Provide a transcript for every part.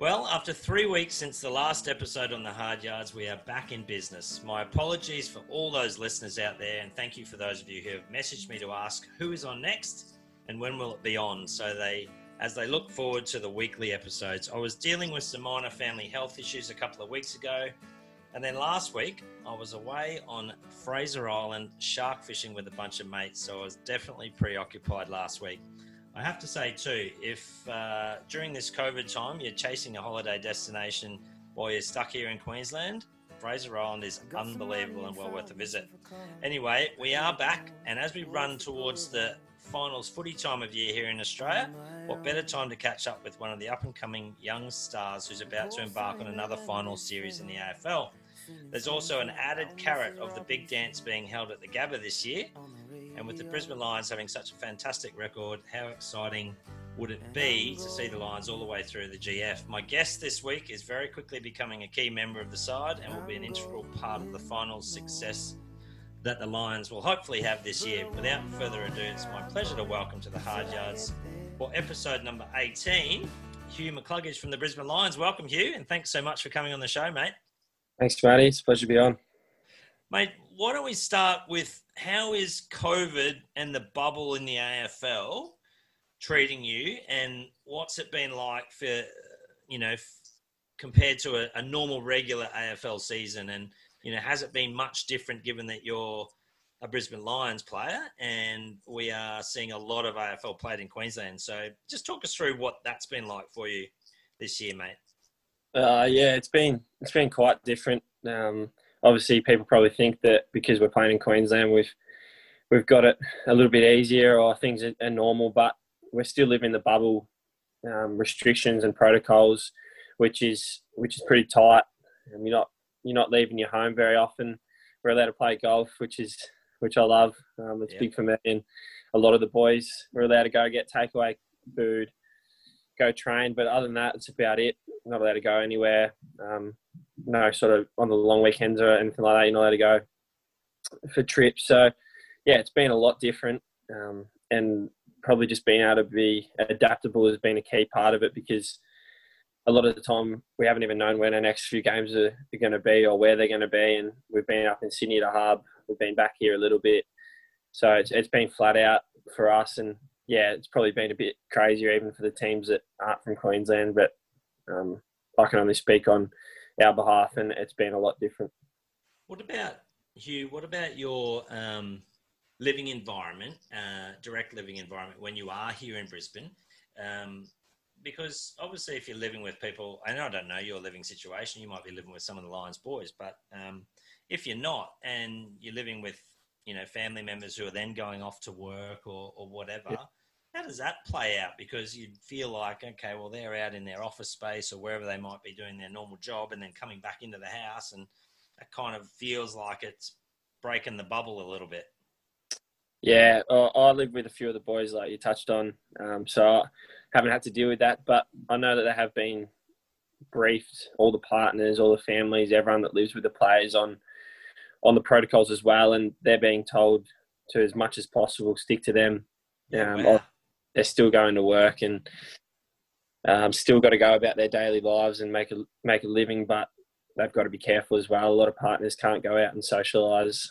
Well, after three weeks since the last episode on the Hard Yards, we are back in business. My apologies for all those listeners out there, and thank you for those of you who have messaged me to ask who is on next and when will it be on. So they, as they look forward to the weekly episodes, I was dealing with some minor family health issues a couple of weeks ago, and then last week I was away on Fraser Island shark fishing with a bunch of mates. So I was definitely preoccupied last week. I have to say too, if uh, during this COVID time you're chasing a holiday destination while you're stuck here in Queensland, Fraser Island is unbelievable and well worth a visit. Anyway, we are back, and as we run towards the finals footy time of year here in Australia, what better time to catch up with one of the up and coming young stars who's about to embark on another final series in the AFL? There's also an added carrot of the big dance being held at the Gabba this year, and with the Brisbane Lions having such a fantastic record, how exciting would it be to see the Lions all the way through the GF? My guest this week is very quickly becoming a key member of the side and will be an integral part of the final success that the Lions will hopefully have this year. Without further ado, it's my pleasure to welcome to the Hard Yards for episode number 18, Hugh McCluggage from the Brisbane Lions. Welcome, Hugh, and thanks so much for coming on the show, mate. Thanks, Matty. It's a pleasure to be on. Mate, why don't we start with how is COVID and the bubble in the AFL treating you, and what's it been like for you know compared to a, a, normal regular AFL season, and you know has it been much different given that you're a Brisbane Lions player and we are seeing a lot of AFL played in Queensland. So just talk us through what that's been like for you this year, mate. Uh, yeah, it's been it's been quite different. Um, obviously, people probably think that because we're playing in Queensland, we've we've got it a little bit easier or things are, normal, but we're still living the bubble um, restrictions and protocols, which is which is pretty tight. And you're not you're not leaving your home very often. We're allowed to play golf, which is which I love. Um, it's big for me and a lot of the boys. We're allowed to go get takeaway food, go train, but other than that, it's about it. not allowed to go anywhere. Um, no sort of on the long weekends or anything like that. You're not allowed to go for trips. So yeah, it's been a lot different, um, and probably just being able to be adaptable has been a key part of it because a lot of the time we haven't even known when our next few games are, going to be or where they're going to be. And we've been up in Sydney to hub, we've been back here a little bit, so it's, it's been flat out for us. And yeah, it's probably been a bit crazier even for the teams that aren't from Queensland. But um, I can only speak on our behalf, and it's been a lot different. What about Hugh? What about your um, living environment, uh, direct living environment when you are here in Brisbane? Um, because obviously, if you're living with people, and I don't know your living situation, you might be living with some of the Lions boys, but um, if you're not, and you're living with you know family members who are then going off to work or, or whatever. Yeah. How does that play out? Because you'd feel like, okay, well, they're out in their office space or wherever they might be doing their normal job, and then coming back into the house, and that kind of feels like it's breaking the bubble a little bit. Yeah, I live with a few of the boys, like you touched on, um, so I haven't had to deal with that. But I know that they have been briefed, all the partners, all the families, everyone that lives with the players on on the protocols as well, and they're being told to as much as possible stick to them. Um, wow. They're still going to work and um, still got to go about their daily lives and make a make a living, but they've got to be careful as well. A lot of partners can't go out and socialise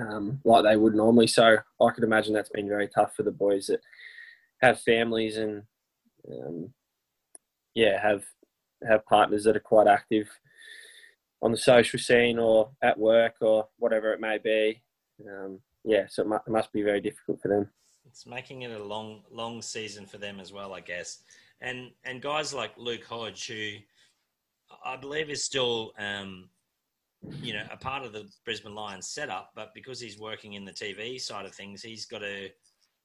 um, like they would normally. So I could imagine that's been very tough for the boys that have families and um, yeah, have have partners that are quite active on the social scene or at work or whatever it may be. Um, yeah, so it, it must be very difficult for them. It's making it a long, long season for them as well, I guess. And and guys like Luke Hodge, who I believe is still um, you know, a part of the Brisbane Lions setup, but because he's working in the TV side of things, he's got to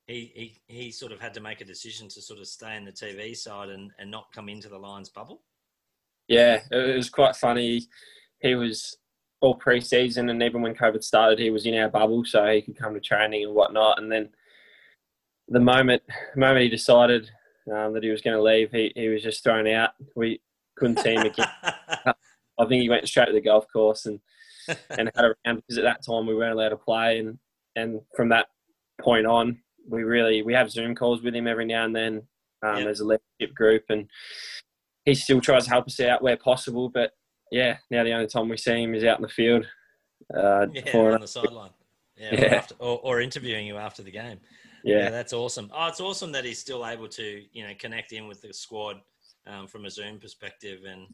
he, he he sort of had to make a decision to sort of stay in the TV side and, and not come into the Lions bubble. Yeah, it was quite funny. He was all pre-season, and even when COVID started, he was in our bubble, so he could come to training and whatnot. And then the moment the moment he decided um, that he was going to leave, he, he was just thrown out. We couldn't see him again. I think he went straight to the golf course and and had a round because at that time we weren't allowed to play, and and from that point on, we really we have Zoom calls with him every now and then um, yep. as a leadership group, and he still tries to help us out where possible. But yeah, now the only time we see him is out in the field. Uh, yeah, on the sideline. Yeah, yeah. Or, after, or, or, interviewing you after the game. Yeah. yeah. that's awesome. Oh, it's awesome that he's still able to, you know, connect in with the squad um, from a Zoom perspective, and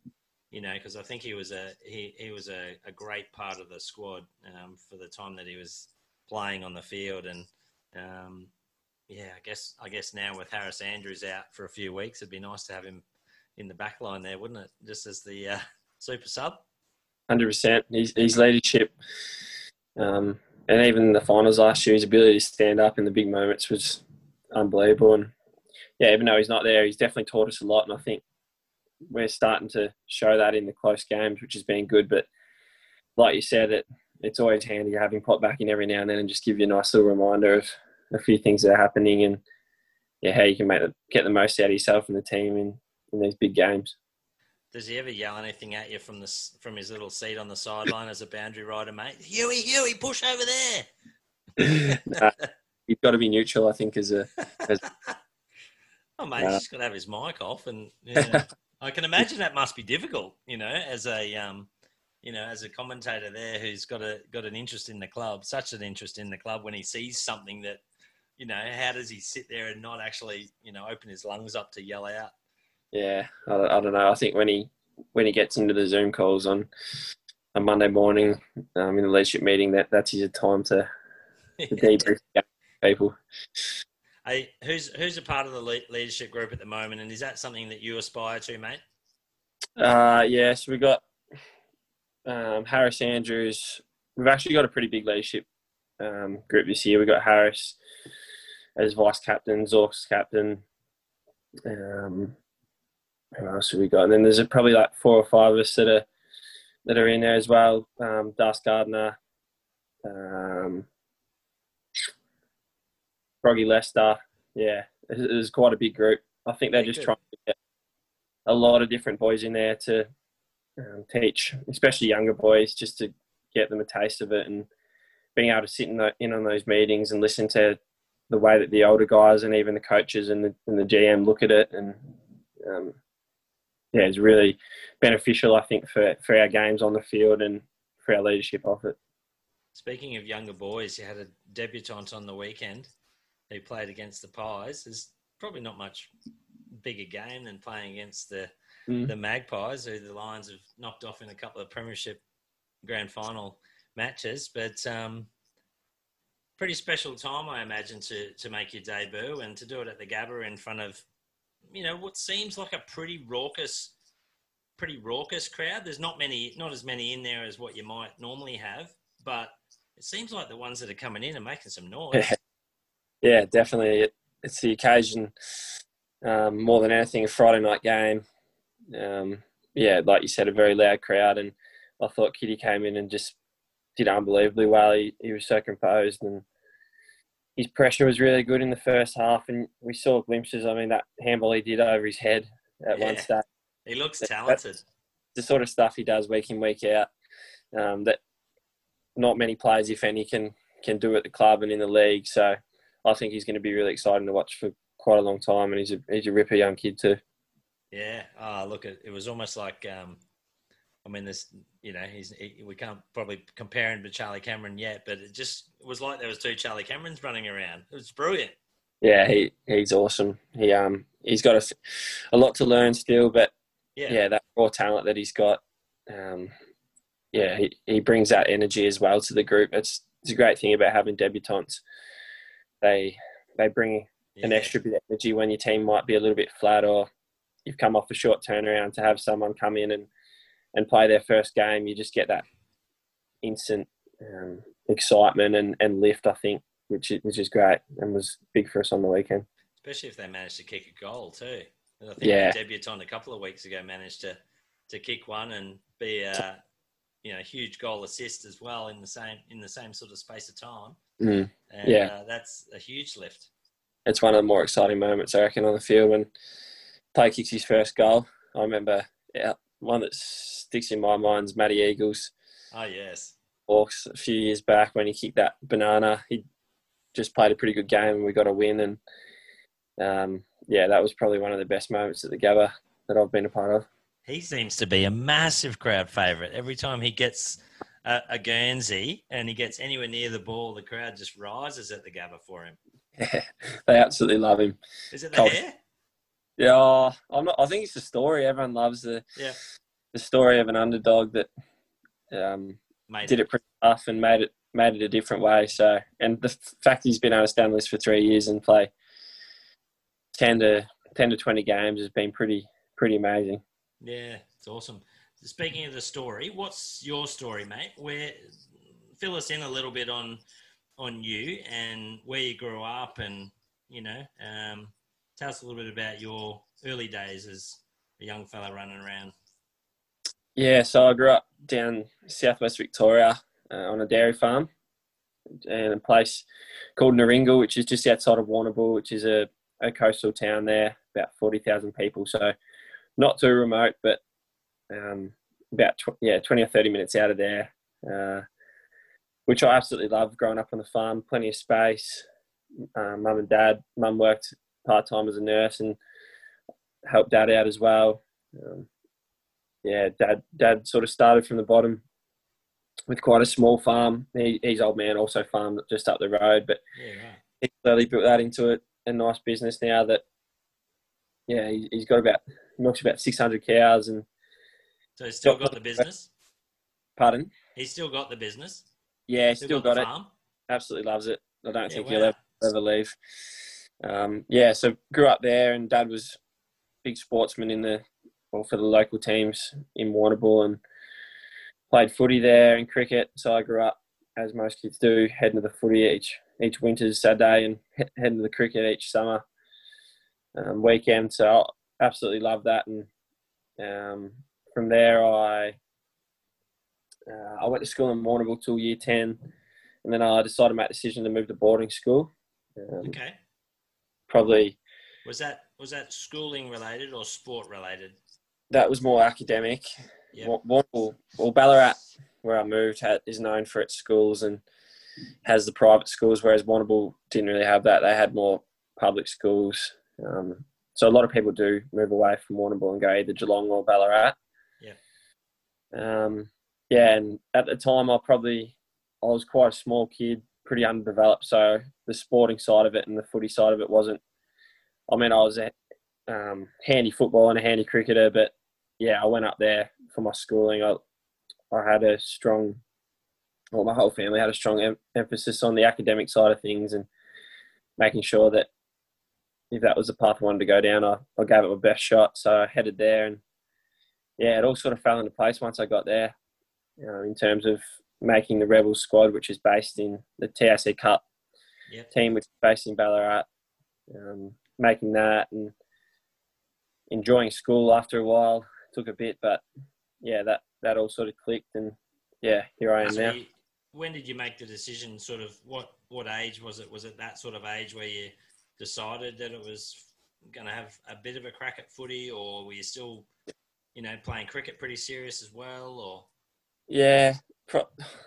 you know, because I think he was a he he was a, a great part of the squad um, for the time that he was playing on the field, and um, yeah, I guess I guess now with Harris Andrews out for a few weeks, it'd be nice to have him in the back line there, wouldn't it? Just as the uh, super sub. Hundred percent. His, his leadership, um, and even the finals last year, his ability to stand up in the big moments was unbelievable. And yeah, even though he's not there, he's definitely taught us a lot. And I think we're starting to show that in the close games, which has been good. But like you said, it it's always handy having pop back in every now and then and just give you a nice little reminder of a few things that are happening and yeah, how you can make the, get the most out of yourself and the team in, in these big games. Does he ever yell anything at you from the from his little seat on the sideline as a boundary rider, mate? Huey, Huey, push over there. nah, he's got to be neutral, I think, as a. As, oh, mate, uh, he's just got to have his mic off, and yeah, I can imagine that must be difficult. You know, as a um, you know, as a commentator there who's got a got an interest in the club, such an interest in the club, when he sees something that, you know, how does he sit there and not actually, you know, open his lungs up to yell out? Yeah, I, I don't know. I think when he when he gets into the Zoom calls on a Monday morning um, in the leadership meeting, that that's his time to, to debrief people. Hey, who's who's a part of the leadership group at the moment, and is that something that you aspire to, mate? Uh, yes, yeah, so we got um, Harris Andrews. We've actually got a pretty big leadership um, group this year. We've got Harris as vice captain, Zork's captain. Um, who else have we got? And then there's probably like four or five of us that are that are in there as well. Um, Das Gardiner, um, Froggy Lester. Yeah, it was quite a big group. I think they're just trying to get a lot of different boys in there to um, teach, especially younger boys, just to get them a taste of it and being able to sit in, the, in on those meetings and listen to the way that the older guys and even the coaches and the, and the GM look at it and um, yeah, it's really beneficial, I think, for, for our games on the field and for our leadership of it. Speaking of younger boys, you had a debutant on the weekend who played against the Pies. There's probably not much bigger game than playing against the mm. the Magpies, who the Lions have knocked off in a couple of Premiership Grand Final matches. But um, pretty special time, I imagine, to to make your debut and to do it at the Gabba in front of, you know, what seems like a pretty raucous, pretty raucous crowd. There's not many, not as many in there as what you might normally have, but it seems like the ones that are coming in are making some noise. yeah, definitely. it's the occasion um, more than anything. A Friday night game, um, yeah, like you said, a very loud crowd, and I thought Kitty came in and just did unbelievably well. He, he was so composed, and his pressure was really good in the first half. And we saw glimpses. I mean, that handball he did over his head at yeah. one stage. He looks talented. the sort of stuff he does week in week out. Um, that not many players, if any, can can do at the club and in the league. So I think he's going to be really exciting to watch for quite a long time, and he's a he's a ripper young kid too. Yeah. Oh, look, it, it was almost like, um, I mean, this, you know, he's he, we can't probably compare him to Charlie Cameron yet, but it just it was like there was two Charlie Camerons running around. It was brilliant. Yeah, he he's awesome. He um he's got a, a lot to learn still, but yeah, yeah that raw talent that he's got, um, yeah, he, he brings that energy as well to the group. It's it's a great thing about having debutants. They they bring yeah. an extra bit of energy when your team might be a little bit flat or you've come off a short turnaround to have someone come in and and play their first game, you just get that instant um, excitement and, and lift. I think, which is, which is great and was big for us on the weekend. Especially if they managed to kick a goal too. I think yeah. debutant a couple of weeks ago managed to to kick one and be a you know huge goal assist as well in the same in the same sort of space of time. Mm. And, yeah, uh, that's a huge lift. It's one of the more exciting moments I reckon on the field when Play kicks his first goal. I remember yeah, one that sticks in my mind is Matty Eagles. Oh, yes. Hawks a few years back when he kicked that banana. He just played a pretty good game and we got a win. And um, yeah, that was probably one of the best moments at the Gabba that I've been a part of. He seems to be a massive crowd favourite. Every time he gets a, a Guernsey and he gets anywhere near the ball, the crowd just rises at the Gabba for him. Yeah, they absolutely love him. Is it the Coach. hair? Yeah, I'm not. I think it's the story. Everyone loves the Yeah. the story of an underdog that um, Mate, did it pretty tough and made it made it a different way. So, and the fact he's been able to the list for three years and play ten to ten to twenty games has been pretty pretty amazing. Yeah, it's awesome. Speaking of the story, what's your story, mate? Where fill us in a little bit on on you and where you grew up, and you know, um, tell us a little bit about your early days as a young fella running around. Yeah, so I grew up down southwest Victoria uh, on a dairy farm in a place called Naringal, which is just outside of Warrnambool, which is a, a coastal town there, about 40,000 people. So not too remote, but um, about tw- yeah 20 or 30 minutes out of there, uh, which I absolutely love. growing up on the farm. Plenty of space. Uh, Mum and dad. Mum worked part time as a nurse and helped dad out as well. Um, yeah, dad dad sort of started from the bottom with quite a small farm. He, he's old man also farmed just up the road, but Yeah, he slowly built that into a, a nice business now that yeah he, he's got about milks about 600 cows and So he's still got the business. pardon He's still got the business. yeah he's still got the it farm. absolutely loves it i don't Yeah, think wow. he'll ever, ever leave um, yeah so grew up there and dad was big sportsman in the well for the local teams in Warrnambool and played footy there and cricket. So i grew up as most kids do heading to the footy each each winter's saturday and he- heading to the cricket each summer um, weekend. So i absolutely love that. And um, from there i uh, i went to school in Warrnambool till year 10 and then i decided to make a decision to move to boarding school. Um, Okay. Probably Was that was that schooling related or sport related? that was more academic. Wa- Warrnambool, well, Ballarat, where I moved, had, is known for its schools and has the private schools, whereas Warrnambool didn't really have that. They had more public schools. Um, so a lot of people do move away from Warrnambool and go either Geelong or Ballarat. Yeah. Um, yeah, and at the time, I probably I was quite a small kid, pretty underdeveloped. So the sporting side of it and the footy side of it wasn't. I mean, I was a um, handy football and a handy cricketer, but yeah, I went up there for my schooling. I I had a strong, well, my whole family had a strong em- emphasis on the academic side of things and making sure that if that was the path I wanted to go down, I, I gave it my best shot. So I headed there, and yeah, it all sort of fell into place once I got there. You know, in terms of making the Rebels squad, which is based in the TAC Cup Yep. team, which is based in Ballarat, um, making that and enjoying school after a while took a bit, but yeah, that that all sort of clicked, and yeah, here I am So now. you- when did you make the decision? Sort of what what age was it? Was it that sort of age where you decided that it was going to have a bit of a crack at footy, or were you still, you know, playing cricket pretty serious as well? Or Yeah,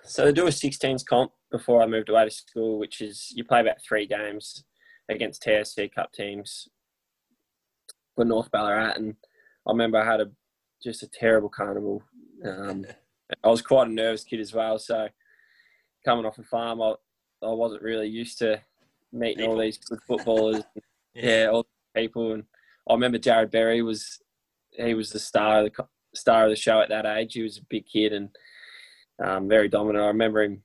so they do a 16s comp before I moved away to school, which is you play about three games against TAC Cup teams for North Ballarat, and I remember I had a just a terrible carnival. Um, I was quite a nervous kid as well, so coming off a farm, I I wasn't really used to meeting all these good footballers. yeah, all the people, and I remember Jarrod Berry was he was the star of the star of the show at that age. He was a big kid and um, very dominant. I remember him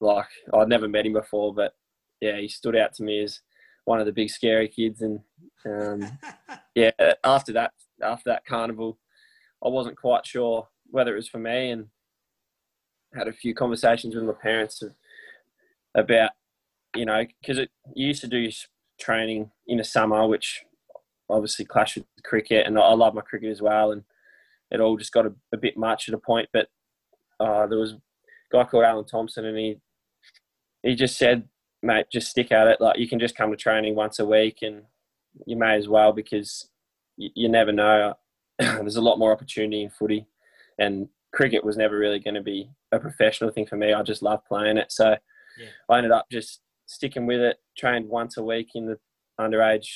like I'd never met him before, but yeah, he stood out to me as one of the big scary kids. And um, yeah, after that after that carnival, I wasn't quite sure whether it was for me, and had a few conversations with my parents about you know because it you used to do training in the summer, which obviously clashed with cricket, and I I love my cricket as well, and it all just got a, a bit much at a point. But uh, there was a guy called Alan Thompson, and he he just said, "Mate, just stick at it. Like you can just come to training once a week, and you may as well because you, you never know. There's a lot more opportunity in footy, and cricket was never really going to be a professional thing for me. I just love playing it, so Yeah. I ended up just sticking with it. Trained once a week in the underage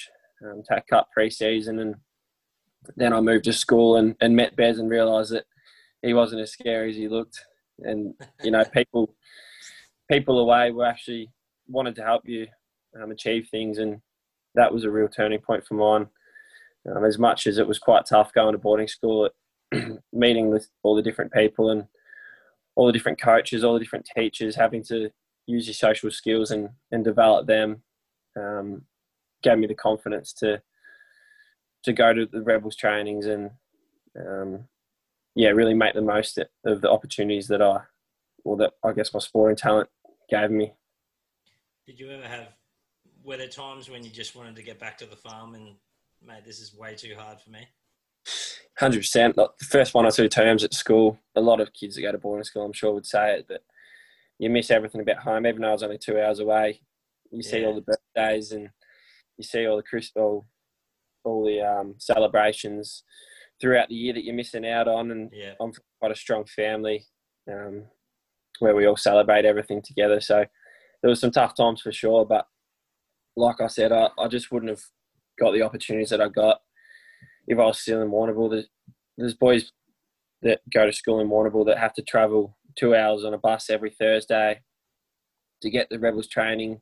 um, TAC Cup pre-season, and then I moved to school and, and met Bez and realised that he wasn't as scary as he looked. And you know, people people away were actually wanted to help you um, achieve things, and that was a real turning point for mine. Um, as much as it was quite tough going to boarding school, meeting with all the different people and all the different coaches, all the different teachers, having to use your social skills and, and develop them, um, gave me the confidence to to go to the rebels trainings and um, yeah, really make the most of the opportunities that I, or that I guess my sporting talent gave me. Did you ever have? Were there times when you just wanted to get back to the farm and, mate, this is way too hard for me? Hundred percent. The first one or two terms at school, a lot of kids that go to boarding school, I'm sure, would say it, but you miss everything about home. Even though I was only two hours away, you see all the birthdays and you see all the Christmas, all the um, celebrations throughout the year that you're missing out on. And yeah. I'm quite a strong family um, where we all celebrate everything together. So there was some tough times for sure, but like I said, I, I just wouldn't have got the opportunities that I got if I was still in Warrnambool. There's, there's boys that go to school in Warrnambool that have to travel two hours on a bus every Thursday to get the Rebels training,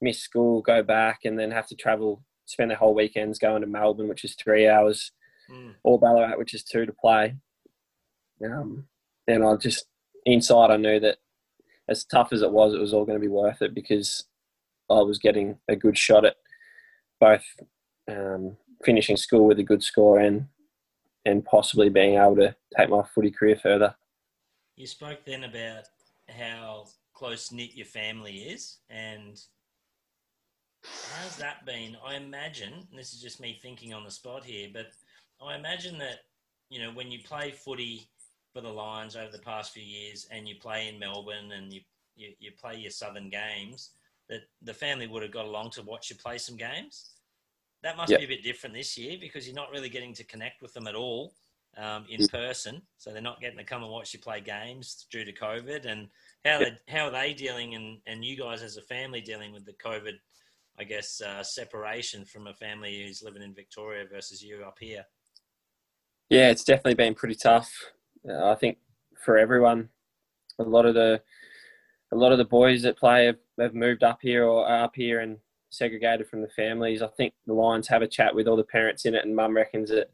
miss school, go back, and then have to travel, spend the whole weekends going to Melbourne, which is three hours, mm. or Ballarat, which is two to play. Um, and I just, inside, I knew that as tough as it was, it was all going to be worth it because I was getting a good shot at both um, finishing school with a good score and and possibly being able to take my footy career further. You spoke then about how close knit your family is, and how's that been? I imagine this is just me thinking on the spot here, but I imagine that you know when you play footy for the Lions over the past few years, and you play in Melbourne, and you you, you play your Southern games, that the family would have got along to watch you play some games. That must yep. be a bit different this year because you're not really getting to connect with them at all um, in person, so they're not getting to come and watch you play games due to COVID. And how they, how are they dealing, and, and you guys as a family dealing with the COVID, I guess, uh, separation from a family who's living in Victoria versus you up here? Yeah, it's definitely been pretty tough. Uh, I think for everyone, a lot of the a lot of the boys that play have, have moved up here or are up here and segregated from the families. I think the Lions have a chat with all the parents in it, and Mum reckons that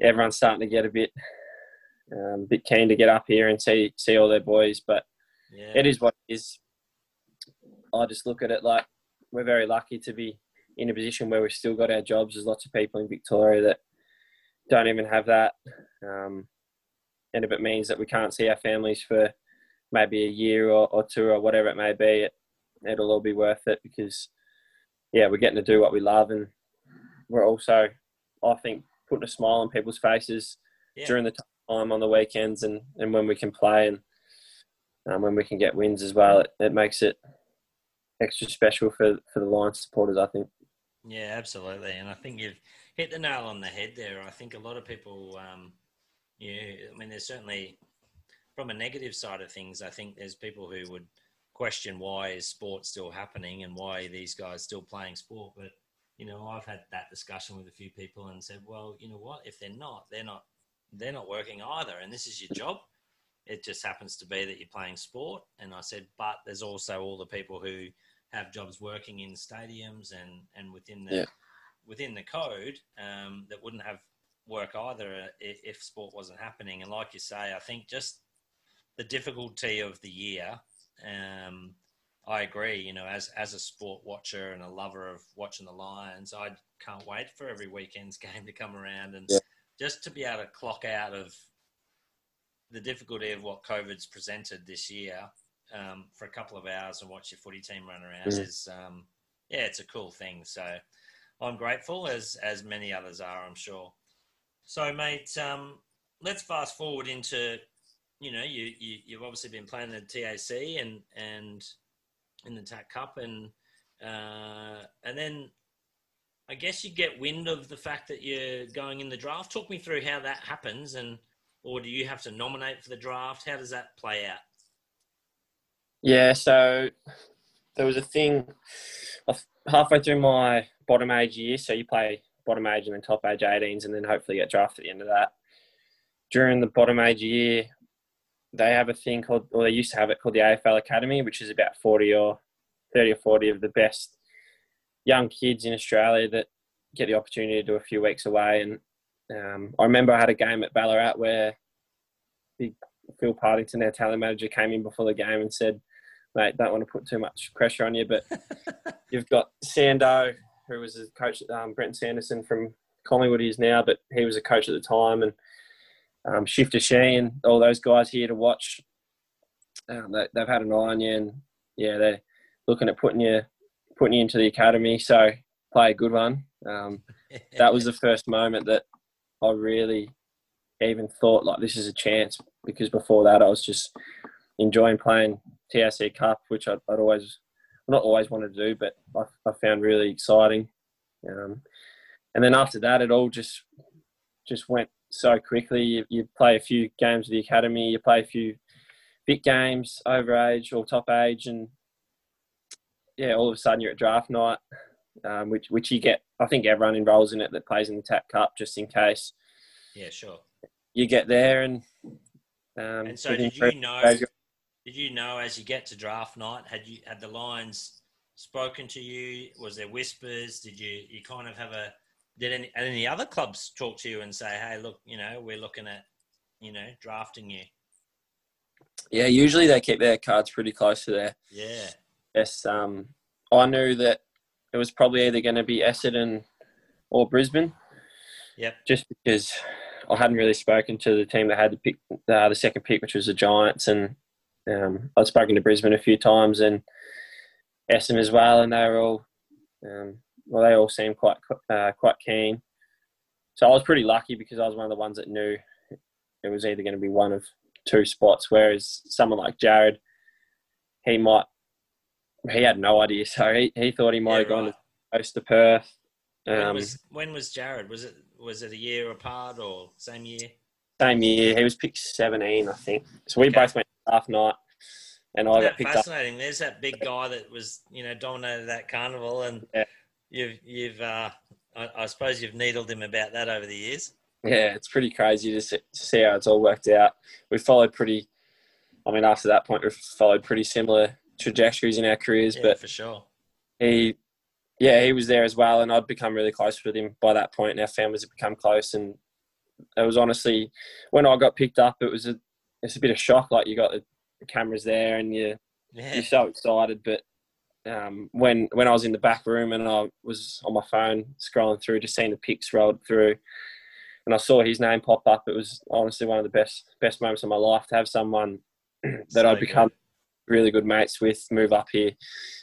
everyone's starting to get a bit um, bit keen to get up here and see see all their boys. But yeah. it is what it is. I just look at it like we're very lucky to be in a position where we've still got our jobs. There's lots of people in Victoria that don't even have that. Um, and if it means that we can't see our families for maybe a year or, or two or whatever it may be, it, it'll all be worth it because, yeah, we're getting to do what we love and we're also, I think, putting a smile on people's faces yeah. during the time on the weekends and, and when we can play and um, when we can get wins as well. It, it makes it extra special for, for the Lions supporters, I think. Yeah, absolutely. And I think you've hit the nail on the head there. I think a lot of people, um, yeah, I mean, there's certainly from a negative side of things, I think there's people who would question why is sport still happening and why these guys still playing sport. But you know, I've had that discussion with a few people and said, well, you know what? If they're not, they're not, they're not working either, and this is your job. It just happens to be that you're playing sport. And I said, but there's also all the people who have jobs working in stadiums and and within the yeah. Within the code um, that wouldn't have work either if sport wasn't happening. And like you say, I think just the difficulty of the year. Um, I agree. You know, as as a sport watcher and a lover of watching the Lions, I can't wait for every weekend's game to come around and yeah. just to be able to clock out of the difficulty of what COVID's presented this year um, for a couple of hours and watch your footy team run around mm. is, um, yeah, it's a cool thing. So I'm grateful, as as many others are, I'm sure. So, mate, um, let's fast forward into, you know, you, you you've obviously been playing the TAC and and in the TAC Cup, and uh, and then I guess you get wind of the fact that you're going in the draft. Talk me through how that happens, and or do you have to nominate for the draft? How does that play out? Yeah, so there was a thing halfway through my bottom age year. So you play bottom age and then top age 18s, and then hopefully get drafted at the end of that. During the bottom age year, they have a thing called, or they used to have it called the AFL Academy, which is about 40 or 30 or 40 of the best young kids in Australia that get the opportunity to do a few weeks away. And um, I remember I had a game at Ballarat where Phil Partington, their talent manager, came in before the game and said, "Mate, don't want to put too much pressure on you, but you've got Sando, who was a coach, um, Brenton Sanderson from Collingwood, he is now, but he was a coach at the time, and um, Shifter Sheehan, all those guys here to watch. Um, they, have had an eye on you, and yeah, they're looking at putting you putting you into the academy. So play a good one. Um, that was the first moment that I really even thought like this is a chance because before that I was just enjoying playing TAC Cup, which I'd, I'd always not always wanted to do, but I, I found really exciting. Um, and then after that, it all just just went so quickly. You, you play a few games of the academy, you play a few big games over age or top age, and yeah, all of a sudden you're at draft night, um, which which you get. I think everyone enrolls in it that plays in the TAC Cup just in case. Yeah, sure. You get there, and um, and so did you know? Did you know as you get to draft night? Had you had the Lions spoken to you? Was there whispers? Did you you kind of have a did any, any other clubs talk to you and say, "Hey, look, you know, we're looking at, you know, drafting you"? Yeah, usually they keep their cards pretty close to their. Yeah. Yes, um, I knew that it was probably either going to be Essendon or Brisbane. Yep. Just because I hadn't really spoken to the team that had the pick, uh, the second pick, which was the Giants, and um, I'd spoken to Brisbane a few times and Essendon as well, and they were all um, well, they all seemed quite uh, quite keen. So I was pretty lucky because I was one of the ones that knew it was either going to be one of two spots. Whereas someone like Jarrod, he might he had no idea, so he, he thought he might yeah, have gone right. close to Perth. Um, when, was, when was Jarrod? Was it was it a year apart or same year? Same year. He was picked seventeen, I think. So we okay. both went half night and I got picked fascinating. Up. There's that big guy that was, you know, dominated that carnival, and yeah you've you've uh, I, I, suppose you've needled him about that over the years. Yeah, it's pretty crazy to see, to see how it's all worked out. We followed pretty. I mean, after that point, we followed pretty similar trajectories in our careers. Yeah, but for sure, he, yeah, he was there as well, and I'd become really close with him by that point. And our families had become close, and it was honestly when I got picked up, it was a it's a bit of shock. Like you got the, the cameras there, and you yeah. you're so excited, but um, when when I was in the back room and I was on my phone scrolling through, just seeing the picks rolled through, and I saw his name pop up. It was honestly one of the best best moments of my life to have someone that so I'd become good. really good mates with move up here.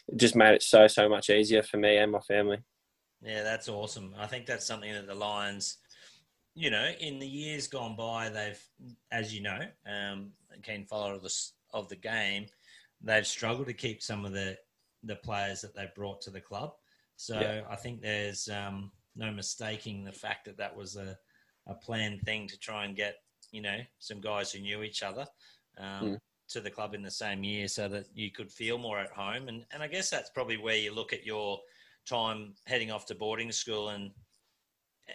It just made it so so much easier for me and my family. Yeah, that's awesome. I think that's something that the Lions, you know, in the years gone by, they've, as you know, um, keen follower of the of the game, they've struggled to keep some of the the players that they brought to the club. So yeah. I think there's um, no mistaking the fact that that was a, a planned thing to try and get you know some guys who knew each other um, mm. to the club in the same year, so that you could feel more at home. And and I guess that's probably where you look at your time heading off to boarding school and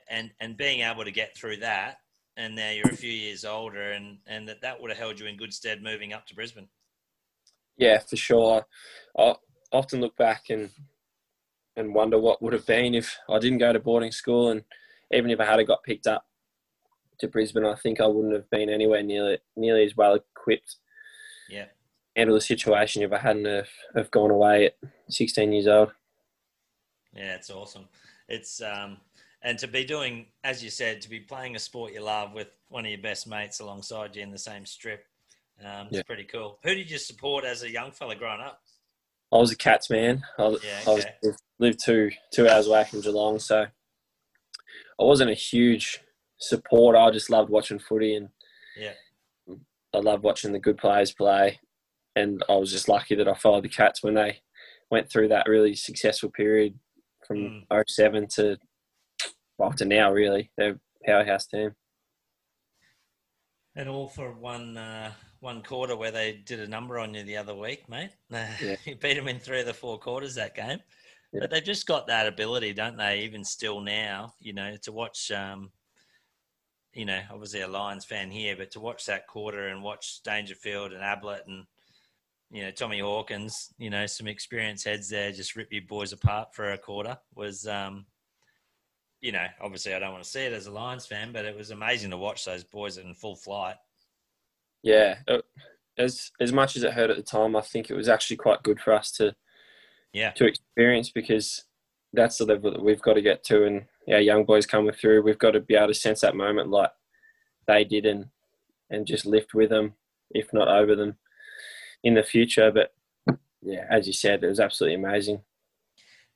and and being able to get through that. And now you're a few years older, and and that that would have held you in good stead moving up to Brisbane. Yeah, for sure. I, often look back and and wonder what would have been if I didn't go to boarding school, and even if I had got picked up to Brisbane, I think I wouldn't have been anywhere nearly nearly as well equipped. Yeah. Handle the situation if I hadn't have, have gone away at 16 years old. Yeah, it's awesome. It's um, and to be doing, as you said, to be playing a sport you love with one of your best mates alongside you in the same strip. Um, it's pretty cool. Who did you support as a young fella growing up? I was a Cats man. I, yeah, okay. I was, lived two two hours away from Geelong, so I wasn't a huge supporter. I just loved watching footy, and yeah, I loved watching the good players play. And I was just lucky that I followed the Cats when they went through that really successful period from mm. 07 to well to now. Really, they're a powerhouse team. And all for one uh, one quarter where they did a number on you the other week, mate. Yeah. you beat them in three of the four quarters that game. Yeah. But they've just got that ability, don't they? Even still now, you know, to watch. Um, you know, obviously a Lions fan here, but to watch that quarter and watch Dangerfield and Ablett and you know Tommy Hawkins, you know, some experienced heads there, just rip you boys apart for a quarter was. Um, you know, obviously I don't want to see it as a Lions fan, but it was amazing to watch those boys in full flight. Yeah, uh, as as much as it hurt at the time, I think it was actually quite good for us to yeah to experience because that's the level that we've got to get to, and our young boys coming through, we've got to be able to sense that moment like they did, and and just lift with them, if not over them, in the future. But yeah, as you said, it was absolutely amazing.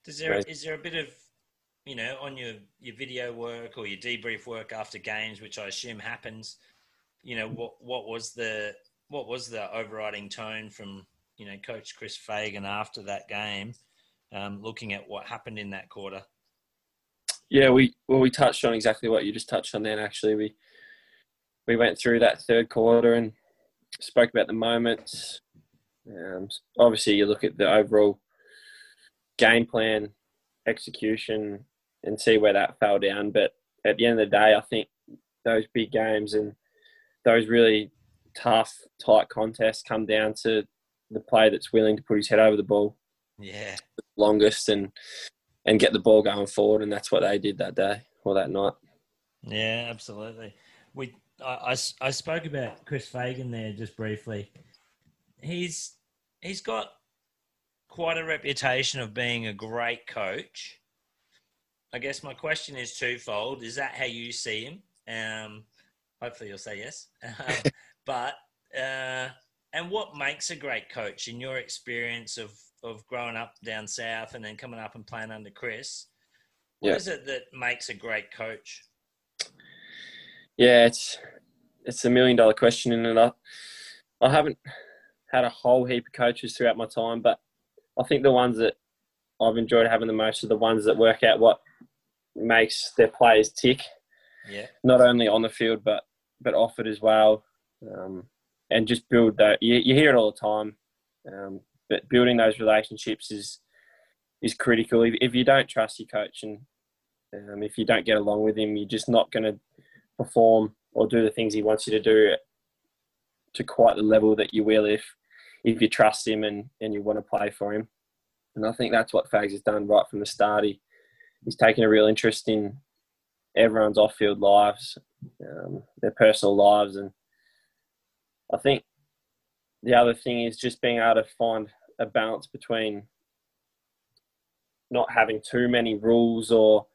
Does there amazing. is there a bit of you know on your your video work or your debrief work after games, which I assume happens? You know what what was the what was the overriding tone from you know Coach Chris Fagan after that game, um, looking at what happened in that quarter? Yeah, we well we touched on exactly what you just touched on. Then actually, we we went through that third quarter and spoke about the moments. Um, obviously, you look at the overall game plan, execution, and see where that fell down. But at the end of the day, I think those big games and those really tough, tight contests come down to the player that's willing to put his head over the ball. Yeah. longest and and get the ball going forward, and that's what they did that day or that night. Yeah, absolutely. We I, I, I spoke about Chris Fagan there just briefly. He's he's got quite a reputation of being a great coach. I guess my question is twofold. Is that how you see him? Um, hopefully you'll say yes. but uh, and what makes a great coach in your experience of of growing up down south and then coming up and playing under Chris? What yeah. is it that makes a great coach? Yeah, it's it's a million dollar question, in and I I haven't had a whole heap of coaches throughout my time, but I think the ones that I've enjoyed having the most are the ones that work out what makes their players tick. Yeah. Not only on the field, but but off it as well um, and just build that. You, you, hear it all the time, um, but building those relationships is is critical. If, if you don't trust your coach and um, if you don't get along with him, you're just not going to perform or do the things he wants you to do to quite the level that you will if if you trust him and, and you want to play for him. And I think that's what Fags has done right from the start. He, he's taken a real interest in everyone's off-field lives, um, their personal lives, and I think the other thing is just being able to find a balance between not having too many rules or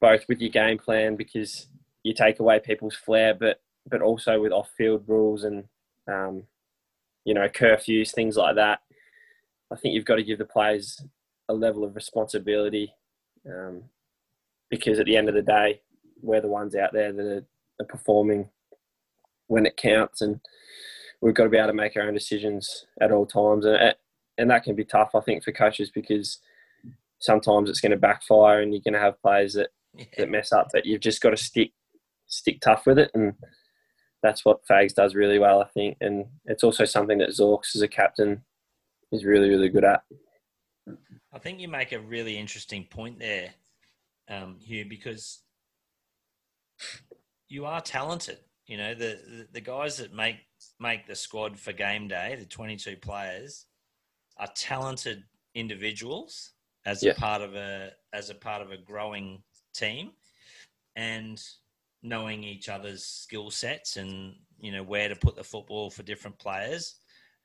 both with your game plan because you take away people's flair, but but also with off-field rules and um, you know curfews, things like that. I think you've got to give the players a level of responsibility um, because at the end of the day, we're the ones out there that are, are performing when it counts, and we've got to be able to make our own decisions at all times, and and that can be tough, I think, for coaches because sometimes it's going to backfire, and you're going to have players that yeah. that mess up. But you've just got to stick stick tough with it, and that's what Fags does really well, I think, and it's also something that Zorks as a captain is really really good at. I think you make a really interesting point there, um, Hugh, because you are talented. You know, the, the, the guys that make make the squad for game day, the 22 players, are talented individuals as yeah. a part of a as a part of a growing team, and knowing each other's skill sets and you know where to put the football for different players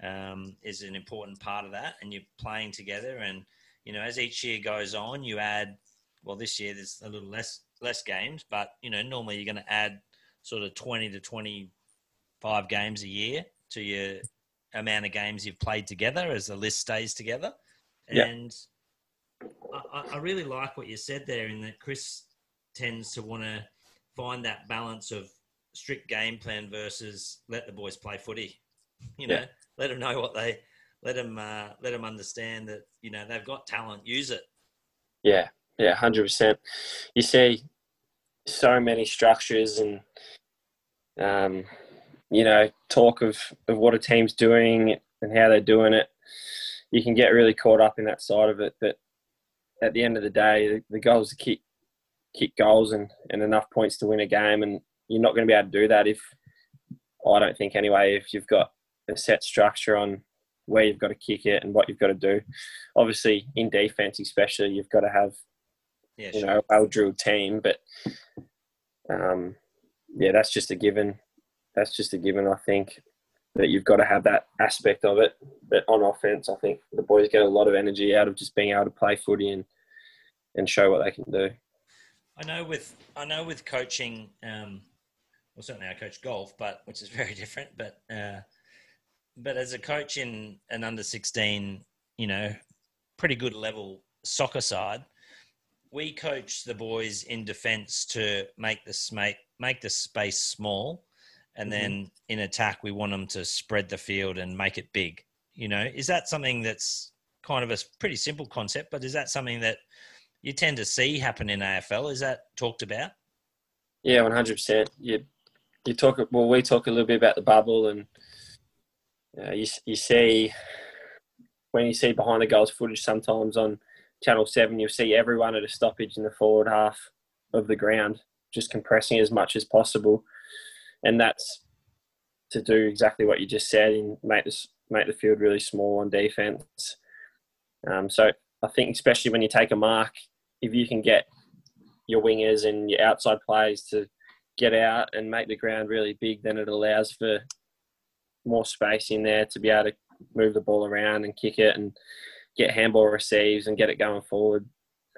um, is an important part of that. And you're playing together, and you know as each year goes on, you add. Well, this year there's a little less less games, but you know normally you're going to add sort of 20 to 25 games a year to your amount of games you've played together as the list stays together. And yeah. I, I, really like what you said there in that Chris tends to want to find that balance of strict game plan versus let the boys play footy. You know, yeah. let them know what they let them uh, let them understand that you know they've got talent. Use it. Yeah, yeah, hundred percent. You see so many structures and um, you know talk of, of what a team's doing and how they're doing it. You can get really caught up in that side of it, but at the end of the day, the, the goal is to kick kick goals and, and enough points to win a game, and you're not going to be able to do that if I don't think anyway if you've got a set structure on where you've got to kick it and what you've got to do. Obviously, in defense, especially, you've got to have Yeah, you sure. know a well drilled team, but um, yeah, that's just a given. That's just a given. I think that you've got to have that aspect of it. But on offense, I think the boys get a lot of energy out of just being able to play footy and and show what they can do. I know with I know with coaching, um, well, certainly I coach golf, but which is very different. But uh, but as a coach in an under sixteen, you know, pretty good level soccer side, we coach the boys in defence to make this make make the space small, and Mhm. then in attack we want them to spread the field and make it big. You know, is that something that's kind of a pretty simple concept, but is that something that you tend to see happen in AFL? Is that talked about? Yeah, one hundred percent. You you talk well. We talk a little bit about the bubble, and uh, you you see when you see behind the goals footage sometimes on Channel Seven, you'll see everyone at a stoppage in the forward half of the ground, just compressing as much as possible, and that's to do exactly what you just said and make this make the field really small on defense. Um, so I think especially when you take a mark, if you can get your wingers and your outside players to get out and make the ground really big, then it allows for more space in there to be able to move the ball around and kick it and get handball receives and get it going forward.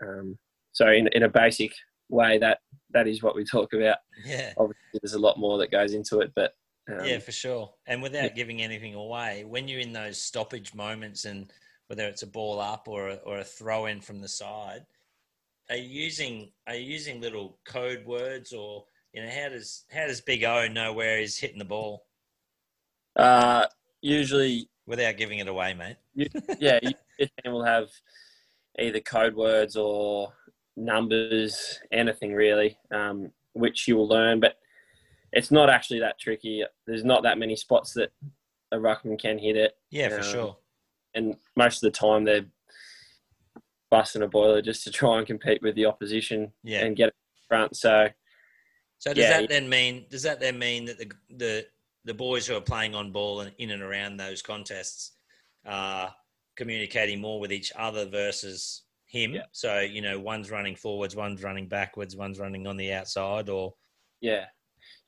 Um, so in, in a basic way, that that is what we talk about. Yeah. Obviously, there's a lot more that goes into it, but um, yeah, for sure. And without yeah. giving anything away, when you're in those stoppage moments, and whether it's a ball up or a, or a throw in from the side, are you using are you using little code words or you know how does how does Big O know where he's hitting the ball uh, usually without giving it away, mate? yeah, you- your team will have either code words or numbers, anything really, um, which you will learn. But it's not actually that tricky. There's not that many spots that a ruckman can hit it, Yeah, for Um, sure. and most of the time they're busting a boiler just to try and compete with the opposition Yeah. and get it front. So So does yeah, that then mean does that then mean that the the the boys who are playing on ball and in and around those contests are communicating more with each other versus him? Yeah. So you know, one's running forwards, one's running backwards, one's running on the outside, or Yeah.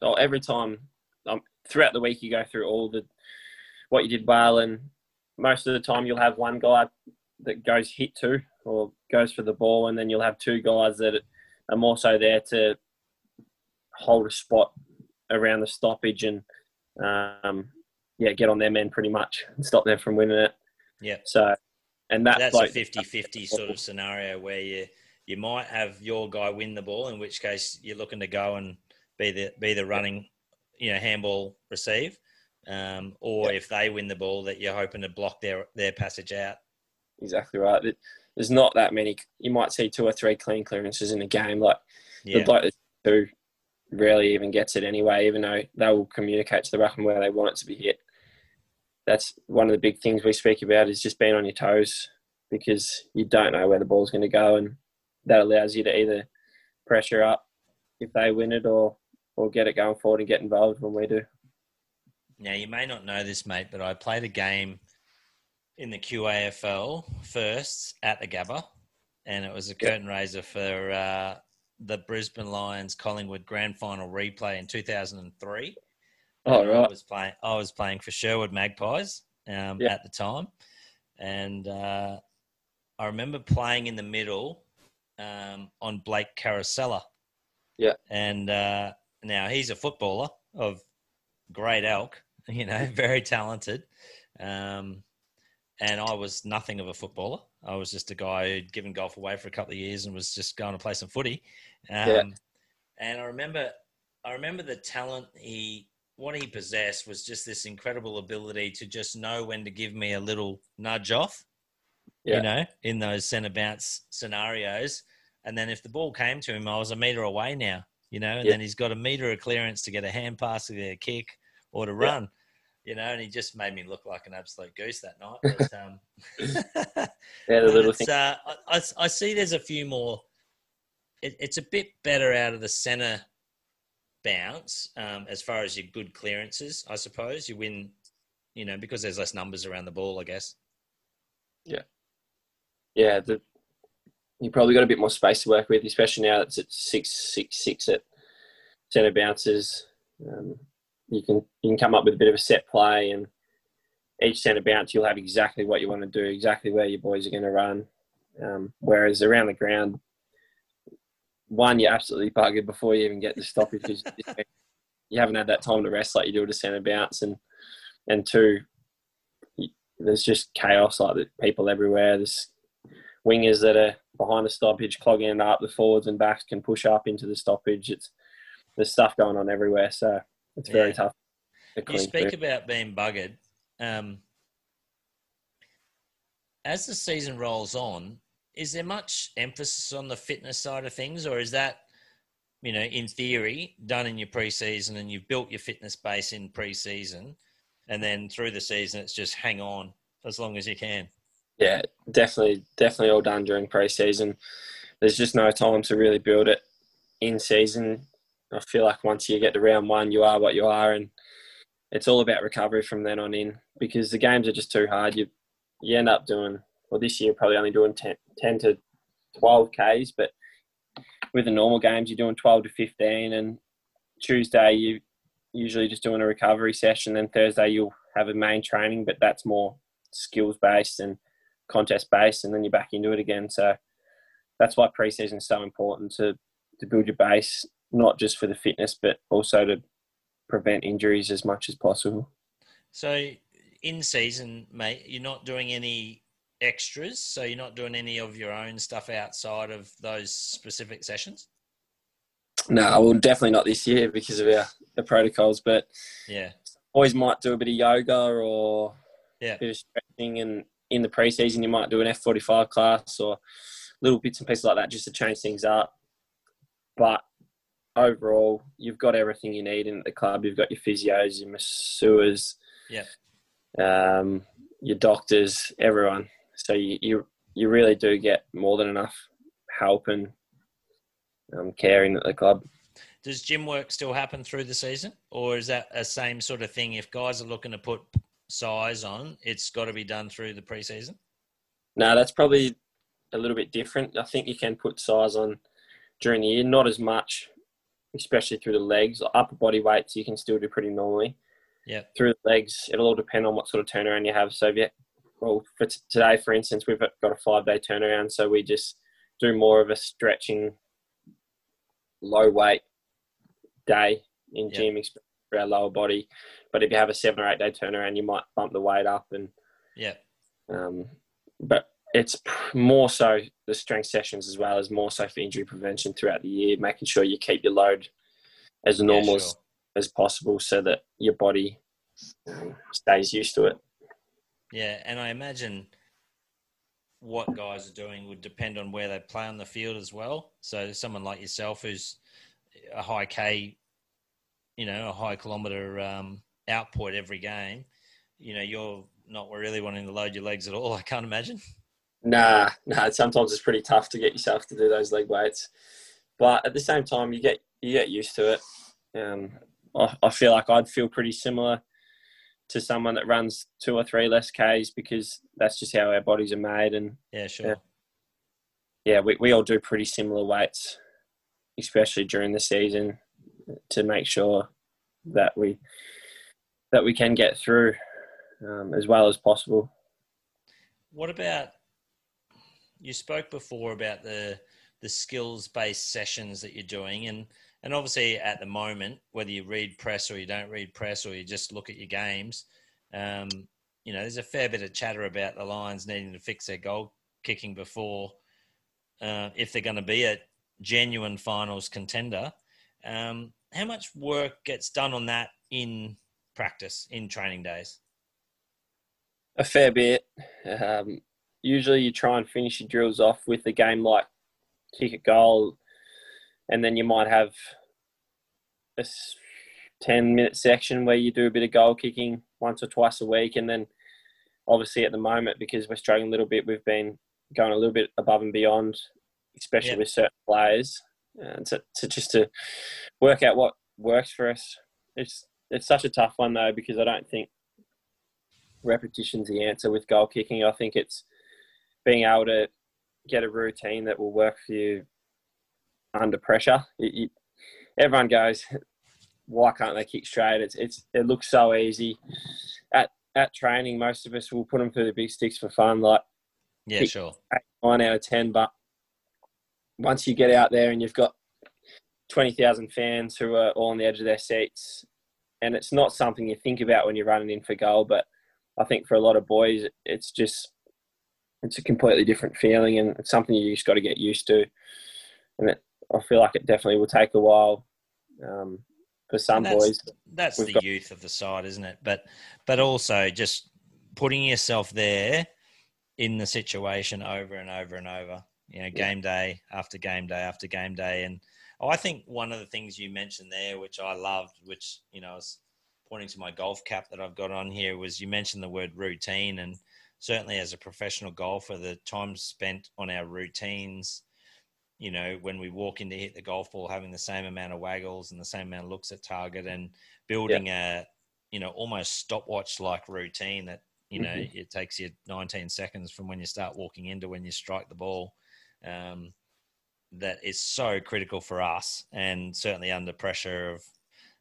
So every time um, throughout the week, you go through all the what you did well, and most of the time you'll have one guy that goes hit to or goes for the ball, and then you'll have two guys that are more so there to hold a spot around the stoppage and um, yeah, get on their men pretty much and stop them from winning it. Yeah. So, and that that's bloke- a 50-50 sort of scenario where you you might have your guy win the ball, in which case you're looking to go and be the be the running, you know, handball receive. Um, or if they win the ball, that you're hoping to block their their passage out. exactly right. There's not that many. You might see two or three clean clearances in a game, like Yeah, the bloke who rarely even gets it anyway, even though they will communicate to the ruckman where they want it to be hit. That's one of the big things we speak about is just being on your toes because you don't know where the ball's going to go, and that allows you to either pressure up if they win it or or get it going forward and get involved when we do. Now, you may not know this, mate, but I played a game in the QAFL first at the Gabba, and it was a Yeah. curtain raiser for uh, the Brisbane Lions Collingwood Grand Final replay in 2003. Oh And I was playing. I was playing for Sherwood Magpies um, Yeah. at the time, and uh, I remember playing in the middle um, on Blake Caracella. Yeah. and uh, now he's a footballer of great elk. You know, very talented. Um, and I was nothing of a footballer. I was just a guy who'd given golf away for a couple of years and was just going to play some footy. Um, Yeah. And I remember, I remember the talent he, what he possessed was just this incredible ability to just know when to give me a little nudge off. Yeah. You know, in those centre bounce scenarios, and then if the ball came to him, I was a meter away now. You know, and Yeah. then he's got a meter of clearance to get a hand pass, to get a kick, or to run. you know, and he just made me look like an absolute goose that night. But, um, yeah, the little thing. uh, I, I see there's a few more. It, it's a bit better out of the centre bounce um, as far as your good clearances, I suppose. You win, you know, because there's less numbers around the ball, I guess. Yeah. Yeah, the, you probably got a bit more space to work with, especially now it's at six, six, six at centre bounces. Um, you can you can come up with a bit of a set play, and each centre bounce you'll have exactly what you want to do, exactly where your boys are going to run. Um, whereas around the ground, one you're absolutely buggered before you even get the stoppage because you haven't had that time to rest like you do at a centre bounce, and and two, there's just chaos like the people everywhere. There's wingers that are behind the stoppage clogging it up. The forwards and backs can push up into the stoppage. It's there's stuff going on everywhere, so it's very yeah. tough. You speak through. about being buggered. Um, as the season rolls on, is there much emphasis on the fitness side of things, or is that, you know, in theory, done in your preseason and you've built your fitness base in preseason, and then through the season it's just hang on as long as you can? Yeah, definitely, definitely all done during preseason. There's just no time to really build it in season. I feel like once you get to round one, you are what you are, and it's all about recovery from then on in because the games are just too hard. You you end up doing well this year probably only doing 10, 10 to 12 Ks, but with the normal games you're doing 12 to 15 and Tuesday you usually just doing a recovery session then Thursday you'll have a main training but that's more skills based and contest based and then you're back into it again so that's why preseason is so important to to build your base not just for the fitness, but also to prevent injuries as much as possible. So, in season, mate, you're not doing any extras. So, you're not doing any of your own stuff outside of those specific sessions. No, well, definitely not this year because of our the protocols. But yeah, always might do a bit of yoga or yeah, bit of stretching, and in the preseason you might do an F forty five class or little bits and pieces like that just to change things up. But overall, you've got everything you need in the club. You've got your physios, your masseurs, yeah, um, your doctors, everyone. So you, you you really do get more than enough help and um, caring at the club. Does gym work still happen through the season, or is that a same sort of thing? If guys are looking to put size on, it's got to be done through the preseason. No, that's probably a little bit different. I think you can put size on during the year, not as much especially through the legs. Upper body weights you can still do pretty normally. Yeah. Through the legs, it'll all depend on what sort of turnaround you have. So, if you, well, for t- today, for instance, we've got a five day turnaround, so we just do more of a stretching, low weight day in gym for our lower body. But if you have a seven or eight day turnaround, you might bump the weight up and yeah. Um, but it's more so the strength sessions as well as more so for injury prevention throughout the year, making sure you keep your load as normal yeah, sure. as, as possible so that your body um, stays used to it. Yeah, and I imagine what guys are doing would depend on where they play on the field as well. So someone like yourself who's a high K, you know, a high kilometre um, output every game, you know, you're not really wanting to load your legs at all. I can't imagine. Nah, nah. Sometimes it's pretty tough to get yourself to do those leg weights, but at the same time, you get you get used to it. Um, I, I feel like I'd feel pretty similar to someone that runs two or three less Ks because that's just how our bodies are made. And yeah, sure. yeah, we, we all do pretty similar weights, especially during the season, to make sure that we that we can get through um, as well as possible. What about you spoke before about the the skills based sessions that you're doing and and obviously at the moment whether you read press or you don't read press or you just look at your games um, you know there's a fair bit of chatter about the lions needing to fix their goal kicking before uh, if they're going to be a genuine finals contender. Um, how much work gets done on that in practice in training days? A fair bit. Um, usually you try and finish your drills off with a game like kick a goal, and then you might have a 10 minute section where you do a bit of goal kicking once or twice a week, and then obviously at the moment because we're struggling a little bit, we've been going a little bit above and beyond, especially with certain players, and to, to just to work out what works for us. It's it's such a tough one though because I don't think repetition's the answer with goal kicking. I think it's being able to get a routine that will work for you under pressure. It, everyone goes, why can't they kick straight? It's it's it looks so easy. At at training, most of us will put them through the big sticks for fun, like yeah, sure, nine out of ten. But once you get out there and you've got twenty thousand fans who are all on the edge of their seats, and it's not something you think about when you're running in for goal, but I think for a lot of boys, it's just it's a completely different feeling, and it's something you just got to get used to. And it, I feel like it definitely will take a while um, for some that's, boys. That's the got... youth of the side, isn't it? But but also just putting yourself there in the situation over and over and over. You know, game day after game day after game day, and I think one of the things you mentioned there, which I loved, which you know, I was pointing to my golf cap that I've got on here, was you mentioned the word routine, and certainly as a professional golfer, the time spent on our routines, you know, when we walk in to hit the golf ball, having the same amount of waggles and the same amount of looks at target and building yeah. a, you know, almost stopwatch like routine that, you know, mm-hmm. it takes you 19 seconds from when you start walking into when you strike the ball. Um, that is so critical for us and certainly under pressure of,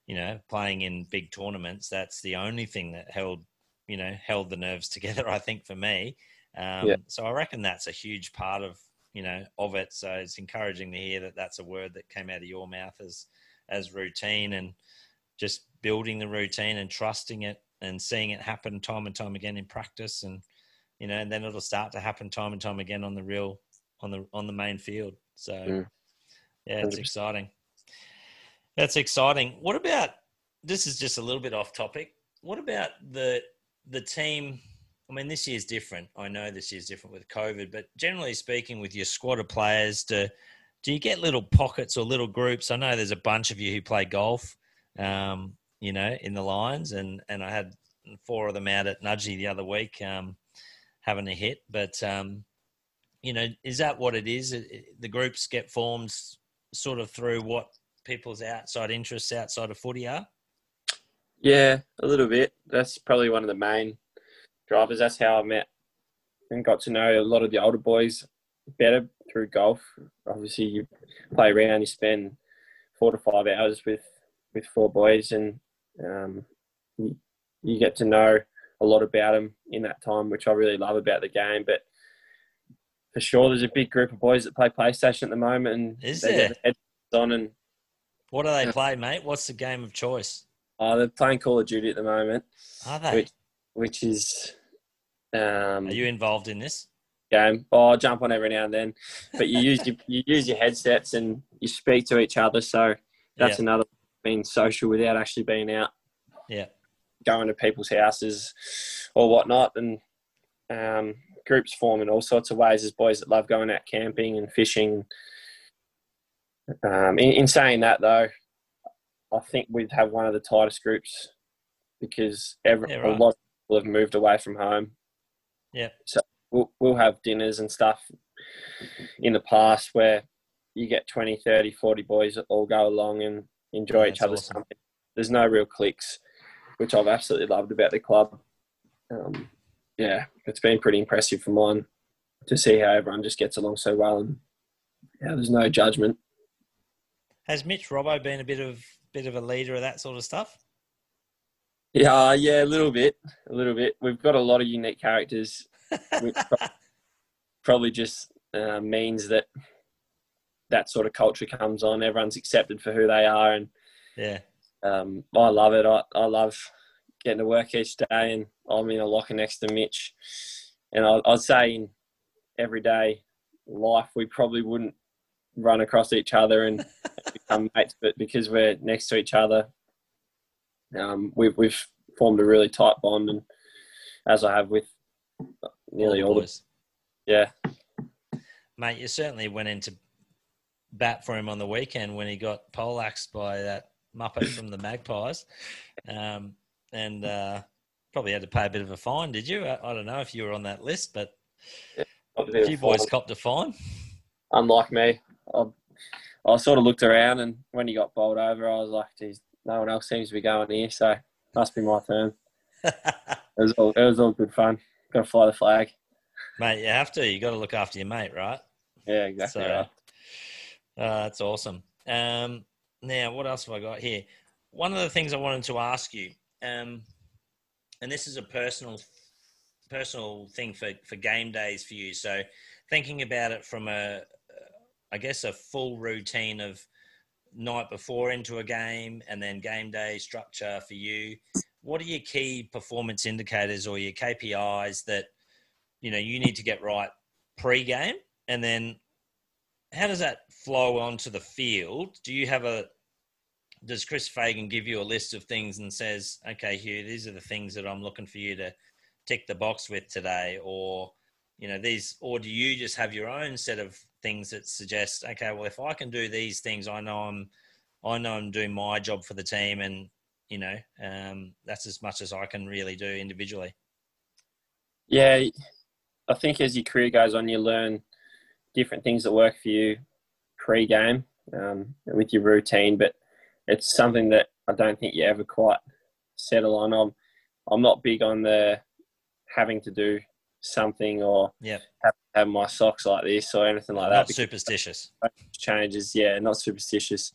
you know, playing in big tournaments, that's the only thing that held you know held the nerves together. I think for me, um, yeah. so I reckon that's a huge part of you know of it. So it's encouraging to hear that that's a word that came out of your mouth as as routine and just building the routine and trusting it and seeing it happen time and time again in practice and you know and then it'll start to happen time and time again on the real on the on the main field so mm. yeah it's 100%. exciting that's exciting what about this is just a little bit off topic what about the the team, I mean, this year's different. I know this year's different with COVID, but generally speaking, with your squad of players, do, do you get little pockets or little groups? I know there's a bunch of you who play golf, um, you know, in the lines, and, and I had four of them out at Nudgee the other week um, having a hit. But, um, you know, is that what it is? The groups get formed sort of through what people's outside interests outside of footy are? Yeah, a little bit. That's probably one of the main drivers. That's how I met and got to know a lot of the older boys better through golf. Obviously, you play around, you spend four to five hours with with four boys, and um, you, you get to know a lot about them in that time, which I really love about the game. But for sure, there's a big group of boys that play PlayStation at the moment, and is there? on and what do they play, mate? What's the game of choice? Oh, they're playing Call of Duty at the moment. Are they? Which, which is. Um, Are you involved in this? Game. Oh, I jump on every now and then, but you use your you use your headsets and you speak to each other. So that's yeah. another being social without actually being out. Yeah. Going to people's houses or whatnot, and um, groups form in all sorts of ways. There's boys that love going out camping and fishing. Um, in, in saying that, though, I think we'd have one of the tightest groups because every, yeah, right. a lot of people have moved away from home. Yeah. So we'll, we'll have dinners and stuff in the past where you get 20, 30, 40 boys that all go along and enjoy each other's awesome. company. There's no real cliques, which I've absolutely loved about the club. Um, yeah, it's been pretty impressive for mine to see how everyone just gets along so well and yeah, there's no judgment. Has Mitch Robbo been a bit of bit of a leader of that sort of stuff? Yeah, yeah, a little bit, a little bit. We've got a lot of unique characters, which probably just uh, means that that sort of culture comes on. Everyone's accepted for who they are, and yeah, um, I love it. I, I love getting to work each day, and I'm in a locker next to Mitch. And I, I'd say in everyday life, we probably wouldn't run across each other and become mates, but because we're next to each other, um, we've we've formed a really tight bond, and as I have with nearly all, all the yeah, mate, you certainly went into bat for him on the weekend when he got poleaxed by that muppet from the Magpies, um, and uh, probably had to pay a bit of a fine, did you? I, I don't know if you were on that list, but Yeah, you boys copped a fine. Unlike me, I, I sort of looked around, and when he got bowled over, I was like, "Geez, no one else seems to be going here, so must be my turn." It was all, it was all good fun. Got to fly the flag. mate, you have to. You got to look after your mate, right? Yeah, exactly. So, right. uh, that's awesome. Um, now, what else have I got here? One of the things I wanted to ask you, um, and this is a personal, personal thing for for game days for you. So, thinking about it from a, I guess, a full routine of night before into a game and then game day structure for you. What are your key performance indicators or your KPIs that you know you need to get right pre-game, and then how does that flow onto the field? Do you have a does Chris Fagan give you a list of things and says, "Okay, Hugh, these are the things that I'm looking for you to tick the box with today," or you know these, or do you just have your own set of things that suggest, "Okay, well, if I can do these things, I know I'm, I know I'm doing my job for the team, and you know, um, that's as much as I can really do individually." Yeah, I think as your career goes on, you learn different things that work for you pre-game um, with your routine, but it's something that I don't think you ever quite settle on. I'm I'm not big on the having to do something or yeah. have, have my socks like this or anything like that. Not because superstitious. changes, yeah, not superstitious.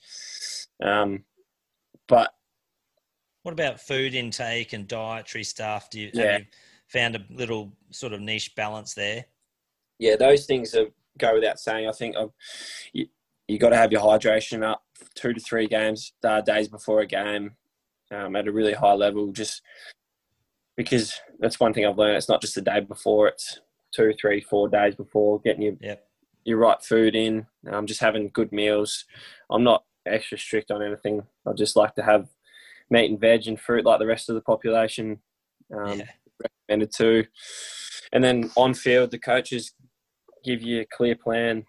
Um, but What about food intake and dietary stuff? Do you, Yeah. have you found a little sort of niche balance there? yeah, those things are, go without saying. I think um, you you got to have your hydration up two to three games uh, days before a game um, at a really high level. Just because that's one thing I've learned. It's not just the day before; it's two, three, four days before getting your Yep. your right food in. Um, just having good meals. I'm not extra strict on anything. I just like to have meat and veg and fruit like the rest of the population. Um, yeah. recommended to. And then on field, the coaches give you a clear plan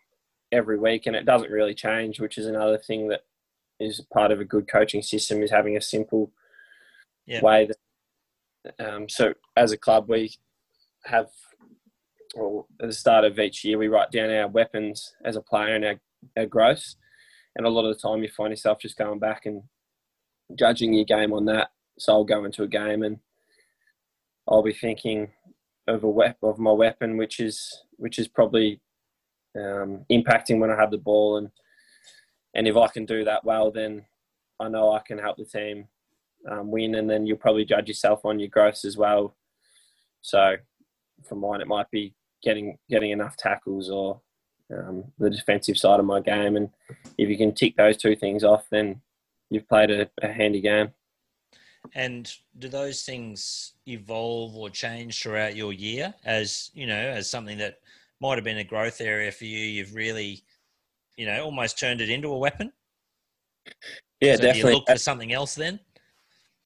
every week, and it doesn't really change, which is another thing that is part of a good coaching system is having a simple Yeah. way. That, um, so as a club, we have, well, at the start of each year, we write down our weapons as a player and our, our. And a lot of the time, you find yourself just going back and judging your game on that. So I'll go into a game and I'll be thinking of a wep- of my weapon, which is which is probably um, impacting when I have the ball, and and if I can do that well, then I know I can help the team um, win, and then you'll probably judge yourself on your growths as well. So for mine, it might be getting getting enough tackles or um, the defensive side of my game, and if you can tick those two things off, then you've played a, a handy game. And do those things evolve or change throughout your year as, you know, as something that might have been a growth area for you? You've really, you know, almost turned it into a weapon. Yeah, so Do definitely. you look for something else then?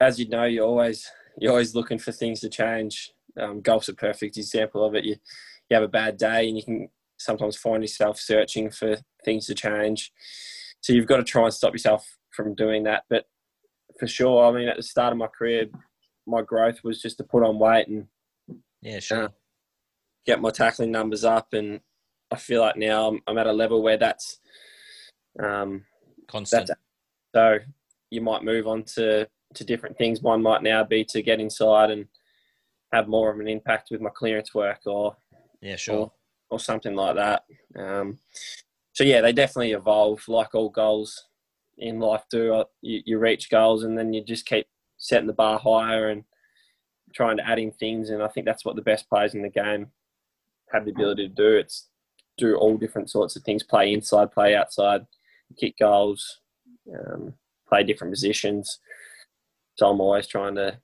as you know, you're always you're always looking for things to change. Um, golf's a perfect example of it. You you have a bad day and you can sometimes find yourself searching for things to change. So you've got to try and stop yourself from doing that. But for sure, I mean, at the start of my career, my growth was just to put on weight and Yeah, sure. get my tackling numbers up. And I feel like now I'm, I'm at a level where that's um, Constant. that's so you might move on to to different things. One might now be to get inside and have more of an impact with my clearance work or yeah, sure. or something like that. Um, so yeah, they definitely evolve like all goals in life do. Uh, You, you reach goals and then you just keep setting the bar higher and trying to add in things. And I think that's what the best players in the game have the ability to do. It's do all different sorts of things: play inside, play outside, kick goals, um, play different positions. So I'm always trying to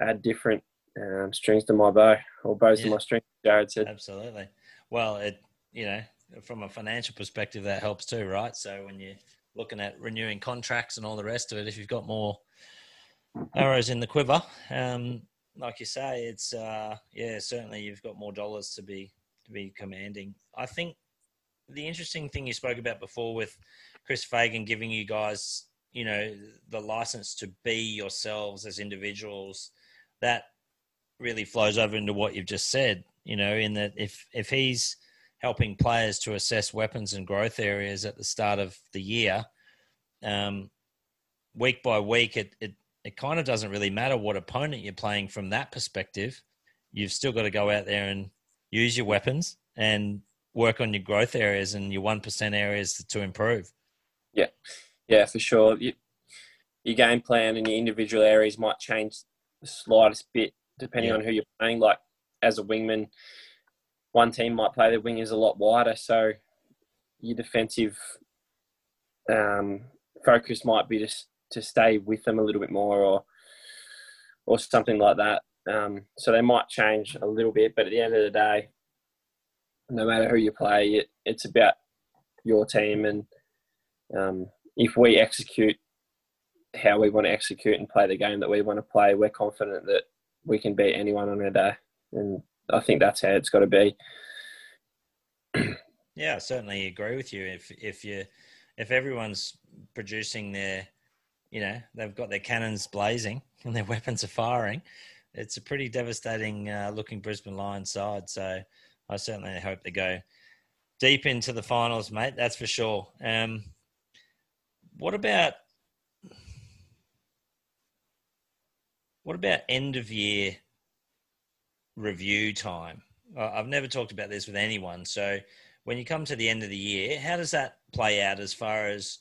add different um, strings to my bow, or bows to my strings. Jarrod said. Absolutely. Well, it you know from a financial perspective that helps too, right? So when you're looking at renewing contracts and all the rest of it, if you've got more arrows in the quiver, um, like you say, it's uh, yeah certainly you've got more dollars to be to be commanding. I think the interesting thing you spoke about before with Chris Fagan giving you guys you know the license to be yourselves as individuals that really flows over into what you've just said. You know, in that if if he's helping players to assess weapons and growth areas at the start of the year, um, week by week, it, it it kind of doesn't really matter what opponent you're playing from that perspective. You've still got to go out there and use your weapons and work on your growth areas and your one percent areas to improve. Yeah, yeah, for sure. You, your game plan and your individual areas might change the slightest bit depending yeah. on who you're playing. Like as a wingman, one team might play the wingers a lot wider, so your defensive um, focus might be to to stay with them a little bit more, or or something like that. Um, so they might change a little bit, but at the end of the day, no matter who you play, it, it's about your team, and um, if we execute how we want to execute and play the game that we want to play, we're confident that we can beat anyone on a day, and I think that's how it's got to be. yeah, I certainly agree with you. If if you if everyone's producing their, you know, they've got their cannons blazing and their weapons are firing, it's a pretty devastating uh, looking Brisbane Lions side. So I certainly hope they go deep into the finals, mate. That's for sure. Um, what about what about end of year review time? I've never talked about this with anyone. So when you come to the end of the year, how does that play out as far as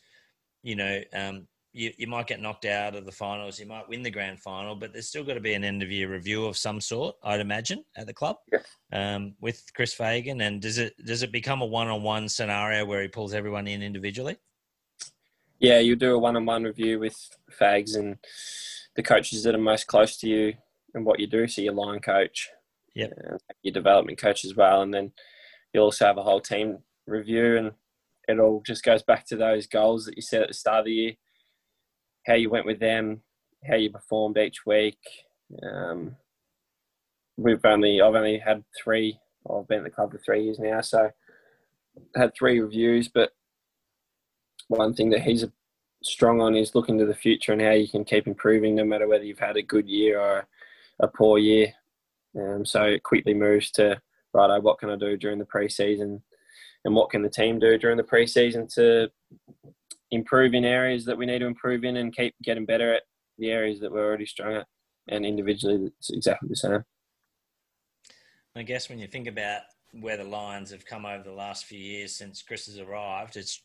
you know? Um, you, you might get knocked out of the finals, you might win the grand final, but there's still got to be an end of year review of some sort, I'd imagine, at the club yeah. um, with Chris Fagan. And does it does it become a one on one scenario where he pulls everyone in individually? Yeah, you do a one on one review with Fags and the coaches that are most close to you and what you do. So your line coach, yeah, your development coach as well, and then you'll also have a whole team review, and it all just goes back to those goals that you set at the start of the year, how you went with them, how you performed each week. Um, we've only I've only had three. I've been at the club for three years now, so had three reviews. But one thing that he's strong on is looking to the future and how you can keep improving, no matter whether you've had a good year or a poor year. Um, so it quickly moves to right. What can I do during the preseason, and what can the team do during the preseason to improve in areas that we need to improve in and keep getting better at the areas that we're already strong at. And individually, it's exactly the same. I guess when you think about where the Lions have come over the last few years since Chris has arrived, it's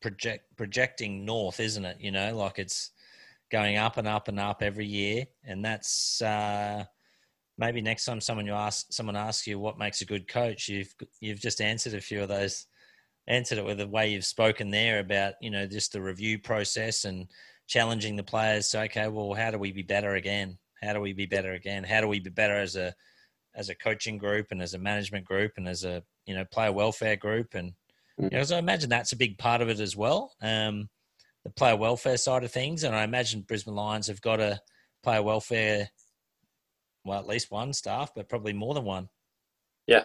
project projecting north, isn't it? You know, like it's going up and up and up every year, and that's uh, maybe next time someone you ask someone asks you what makes a good coach, you've you've just answered a few of those, answered it with the way you've spoken there about you know just the review process and challenging the players. So okay, well, how do we be better again? How do we be better again? How do we be better as a as a coaching group and as a management group and as a you know player welfare group and you know, so I imagine that's a big part of it as well. Um, the player welfare side of things, and I imagine Brisbane Lions have got a player welfare well, at least one staff, but probably more than one. Yeah,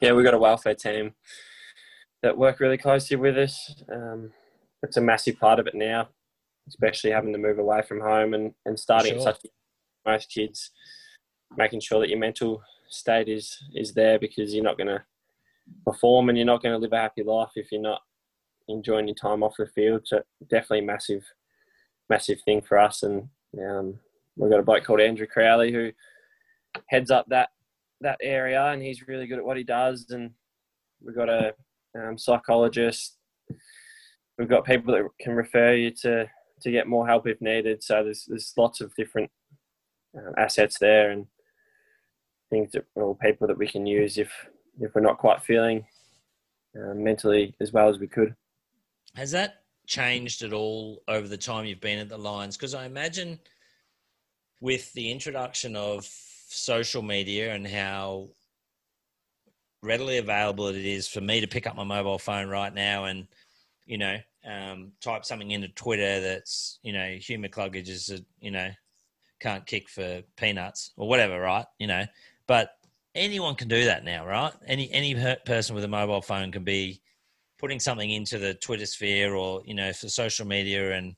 yeah, we've got a welfare team that work really closely with us. Um, it's a massive part of it now, especially having to move away from home and, and starting sure. such most kids, making sure that your mental state is is there because you're not going to perform and you're not going to live a happy life if you're not enjoying your time off the field. So definitely massive, massive thing for us. And um, we've got a bloke called Andrew Crowley who heads up that that area, and he's really good at what he does. And we've got a um, psychologist. We've got people that can refer you to to get more help if needed. So there's there's lots of different um, assets there and things that or people that we can use if if we're not quite feeling uh, mentally as well as we could. Has that changed at all over the time you've been at the Lions? Because I imagine with the introduction of social media and how readily available it is for me to pick up my mobile phone right now and you know um, type something into Twitter that's you know Hugh McCluggage is a, you know can't kick for peanuts or whatever, right? You know, but anyone can do that now, right? Any any person with a mobile phone can be putting something into the Twitter sphere or you know for social media and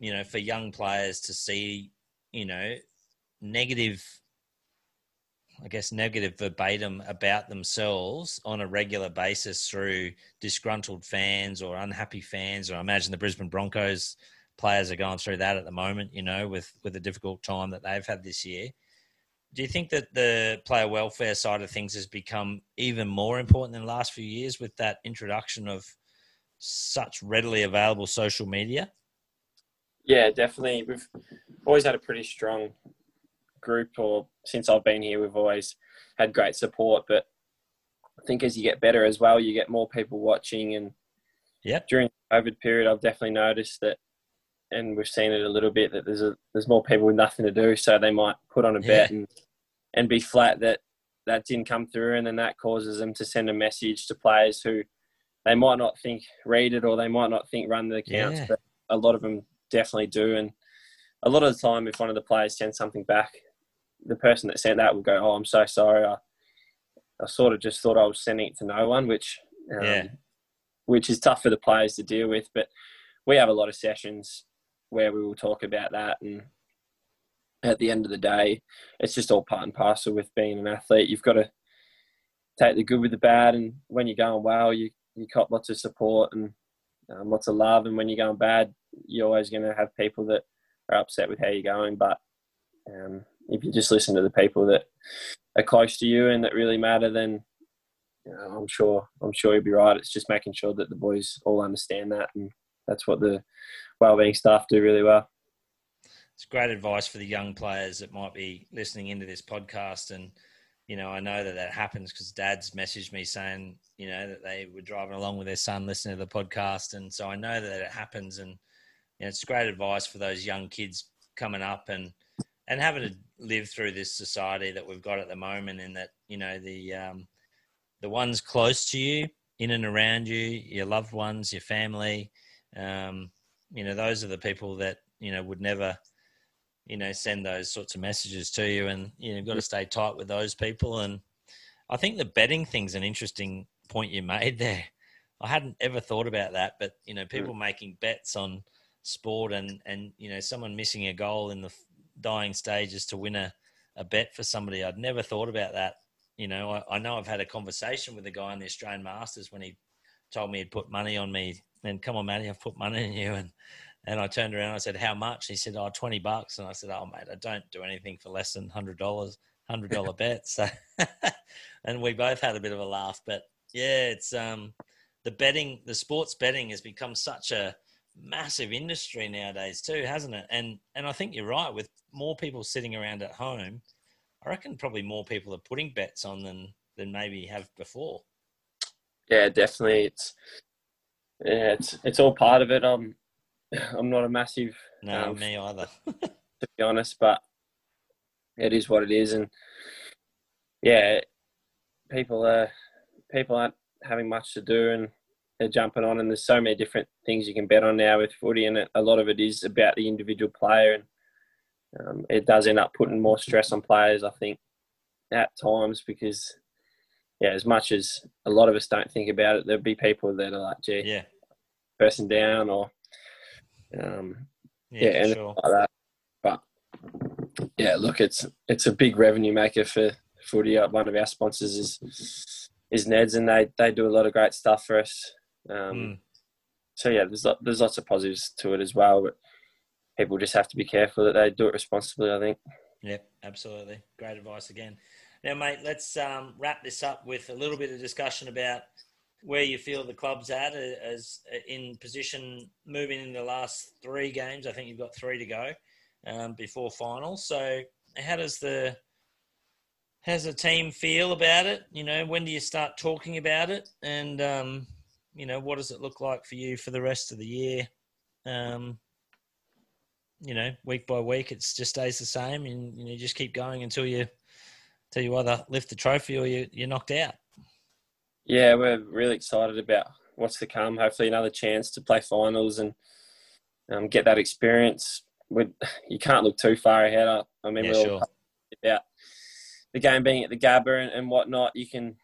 you know for young players to see you know negative I guess, negative verbatim about themselves on a regular basis through disgruntled fans or unhappy fans. Or I imagine the Brisbane Broncos players are going through that at the moment, you know, with, with the difficult time that they've had this year. Do you think that the player welfare side of things has become even more important in the last few years with that introduction of such readily available social media? Yeah, definitely. We've always had a pretty strong group, or since I've been here, we've always had great support. But I think as you get better as well, you get more people watching. And yeah, during the COVID period, I've definitely noticed that, and we've seen it a little bit that there's a there's more people with nothing to do, so they might put on a bet yeah. and and be flat that that didn't come through, and then that causes them to send a message to players who they might not think read it or they might not think run the accounts, yeah. but a lot of them definitely do. And a lot of the time, if one of the players sends something back, the person that sent that will go, "Oh, I'm so sorry. I, I sort of just thought I was sending it to no one," which um, yeah. which is tough for the players to deal with. But we have a lot of sessions where we will talk about that, and at the end of the day, it's just all part and parcel with being an athlete. You've got to take the good with the bad, and when you're going well, you you cop lots of support and um, lots of love, and when you're going bad, you're always going to have people that are upset with how you're going, but um, if you just listen to the people that are close to you and that really matter, then you know, I'm sure I'm sure you'll be right. It's just making sure that the boys all understand that, and that's what the wellbeing staff do really well. It's great advice for the young players that might be listening into this podcast, and you know I know that that happens because Dad's messaged me saying you know that they were driving along with their son listening to the podcast, and so I know that it happens, and you know, it's great advice for those young kids coming up and and having to live through this society that we've got at the moment, in that you know the um, the ones close to you, in and around you, your loved ones, your family, um, you know, those are the people that you know would never, you know, send those sorts of messages to you, and you know, you've got to stay tight with those people. And I think the betting thing's an interesting point you made there. I hadn't ever thought about that, but you know, people making bets on sport and and you know someone missing a goal in the dying stages to win a, a bet for somebody. I'd never thought about that. You know, I, I know I've had a conversation with a guy in the Australian Masters when he told me he'd put money on me. And come on, Matty, I've put money in you. And and I turned around, and I said, How much? He said, Oh, 20 bucks. And I said, Oh, mate, I don't do anything for less than $100, $100 bet. So, and we both had a bit of a laugh. But yeah, it's um, the betting, the sports betting has become such a massive industry nowadays too, hasn't it? And and I think you're right with more people sitting around at home. I reckon probably more people are putting bets on than than maybe have before. Yeah, definitely. It's yeah, it's it's all part of it. I'm I'm not a massive no um, me either to be honest, but it is what it is, and yeah, people are people aren't having much to do, and they're jumping on, and there's so many different things you can bet on now with footy, and a lot of it is about the individual player, and um, it does end up putting more stress on players, I think, at times because, yeah, as much as a lot of us don't think about it, there'll be people that are like, gee, yeah, person down or, um, yeah, yeah and sure. like that. But yeah, look, it's it's a big revenue maker for footy. One of our sponsors is is Neds, and they they do a lot of great stuff for us. Um, mm. So yeah, there's there's lots of positives to it as well, but people just have to be careful that they do it responsibly. I think. Yeah, absolutely. Great advice again. Now, mate, let's um, wrap this up with a little bit of discussion about where you feel the club's at as in position moving in the last three games. I think you've got three to go um, before final. So, how does the how's the team feel about it? You know, when do you start talking about it? And um, you know, what does it look like for you for the rest of the year? Um, you know, week by week, it just stays the same, and you know, you just keep going until you, until you either lift the trophy or you, you're knocked out. Yeah, we're really excited about what's to come. Hopefully, another chance to play finals and um, get that experience. we you can't look too far ahead. I, I mean, yeah, we're sure. about the game being at the Gabba and, and whatnot. You can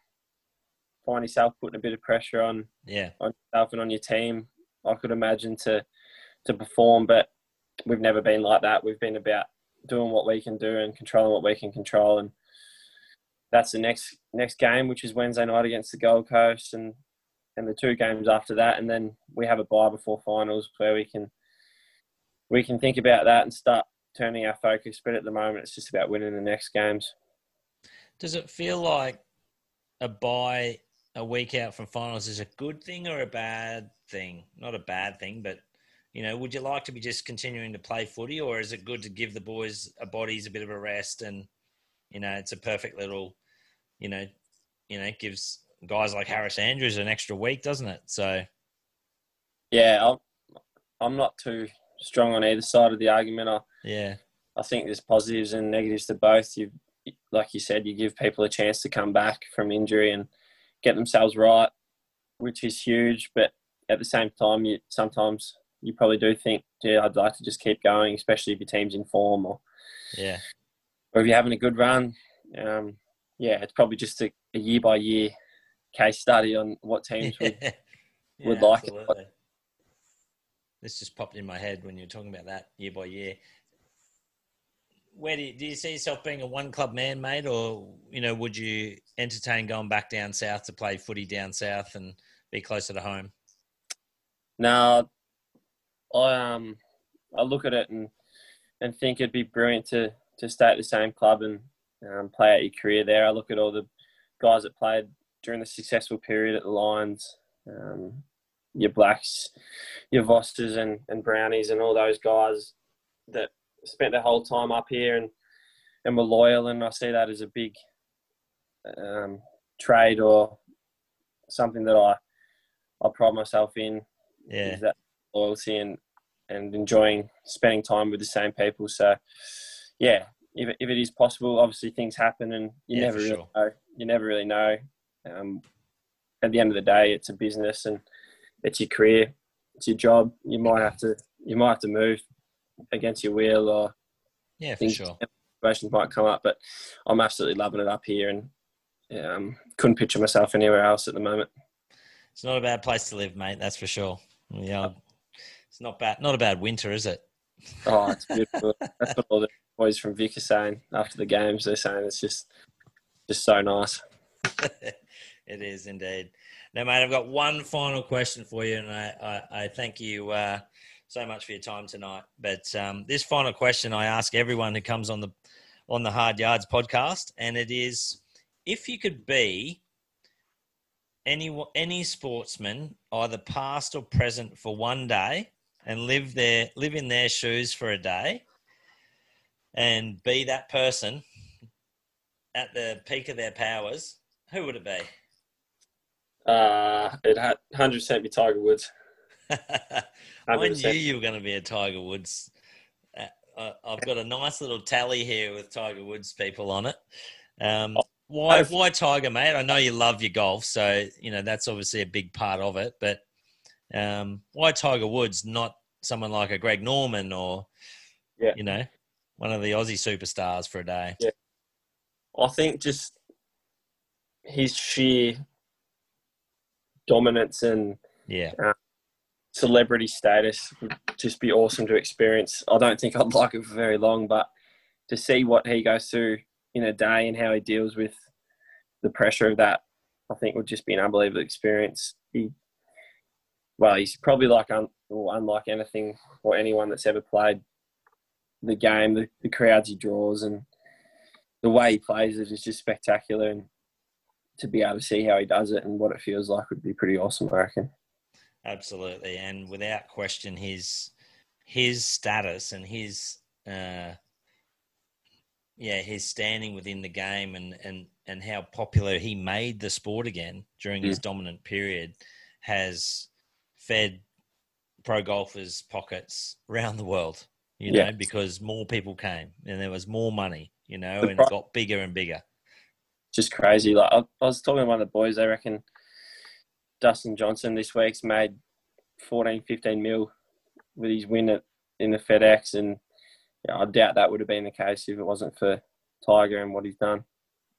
find yourself putting a bit of pressure on yeah on yourself and on your team. I could imagine to to perform, but we've never been like that. We've been about doing what we can do and controlling what we can control. And that's the next next game, which is Wednesday night against the Gold Coast, and and the two games after that, and then we have a bye before finals where we can we can think about that and start turning our focus. But at the moment, it's just about winning the next games. Does it feel like a bye a week out from finals is a good thing or a bad thing? Not a bad thing, but you know, would you like to be just continuing to play footy, or is it good to give the boys a bodies a bit of a rest and you know it's a perfect little, you know, you know gives guys like Harris Andrews an extra week, doesn't it? So yeah, I'm I'm not too strong on either side of the argument. I, yeah, I think there's positives and negatives to both. You, like you said, you give people a chance to come back from injury and get themselves right, which is huge. But at the same time, you sometimes you probably do think, yeah, I'd like to just keep going, especially if your team's in form or yeah, or if you're having a good run. Um, yeah, it's probably just a, a year by year case study on what teams would, yeah, would like absolutely. it. This just popped in my head when you're talking about that year by year. Where do you, do you see yourself being a one club man, mate, or you know, would you entertain going back down south to play footy down south and be closer to home? No, I um I look at it and and think it'd be brilliant to to stay at the same club and um, play out your career there. I look at all the guys that played during the successful period at the Lions, um, your Blacks, your Vosters and, and Brownies and all those guys that spent their whole time up here and, and were loyal. And I see that as a big um, trade or something that I, I pride myself in. Yeah. Is that loyalty and, and enjoying spending time with the same people. So, yeah, if, if it is possible, obviously things happen and you yeah, never really sure. know. You never really know. Um, at the end of the day, it's a business and it's your career, it's your job. You might have to you might have to move against your will or yeah, for sure. Situations might come up, but I'm absolutely loving it up here and um, couldn't picture myself anywhere else at the moment. It's not a bad place to live, mate. That's for sure. Yeah, it's not bad. Not a bad winter, is it? Oh, it's beautiful. That's what all the boys from Vic are saying after the games. They're saying it's just just so nice. it is indeed. Now, mate, I've got one final question for you, and I, I, I thank you uh, so much for your time tonight. But um, this final question I ask everyone who comes on the on the Hard Yards podcast, and it is: if you could be any any sportsman, either past or present, for one day, and live their live in their shoes for a day, and be that person at the peak of their powers, who would it be? Uh, it had 100% be Tiger Woods. I knew you were going to be a Tiger Woods. Uh, I've got a nice little tally here with Tiger Woods people on it. Um, oh, why, why Tiger, mate? I know you love your golf, so you know that's obviously a big part of it. But um, why Tiger Woods, not someone like a Greg Norman or, yeah. you know, one of the Aussie superstars for a day? Yeah, I think just his sheer dominance and yeah uh, celebrity status would just be awesome to experience. I don't think I'd like it for very long, but to see what he goes through in a day and how he deals with the pressure of that, I think would just be an unbelievable experience. He, well, he's probably like un, unlike anything or anyone that's ever played the game. The, the crowds he draws and the way he plays it is just spectacular. And to be able to see how he does it and what it feels like would be pretty awesome, I reckon. Absolutely, and without question, his his status and his uh, yeah his standing within the game and and and how popular he made the sport again during his mm. dominant period has fed pro golfers pockets around the world. You know, yeah. because more people came and there was more money. You know, and it got bigger and bigger just crazy. Like I, I was talking to one of the boys, I reckon Dustin Johnson this week's made 14, 15 mil with his win at, in the FedEx, and yeah, I doubt that would have been the case if it wasn't for Tiger and what he's done.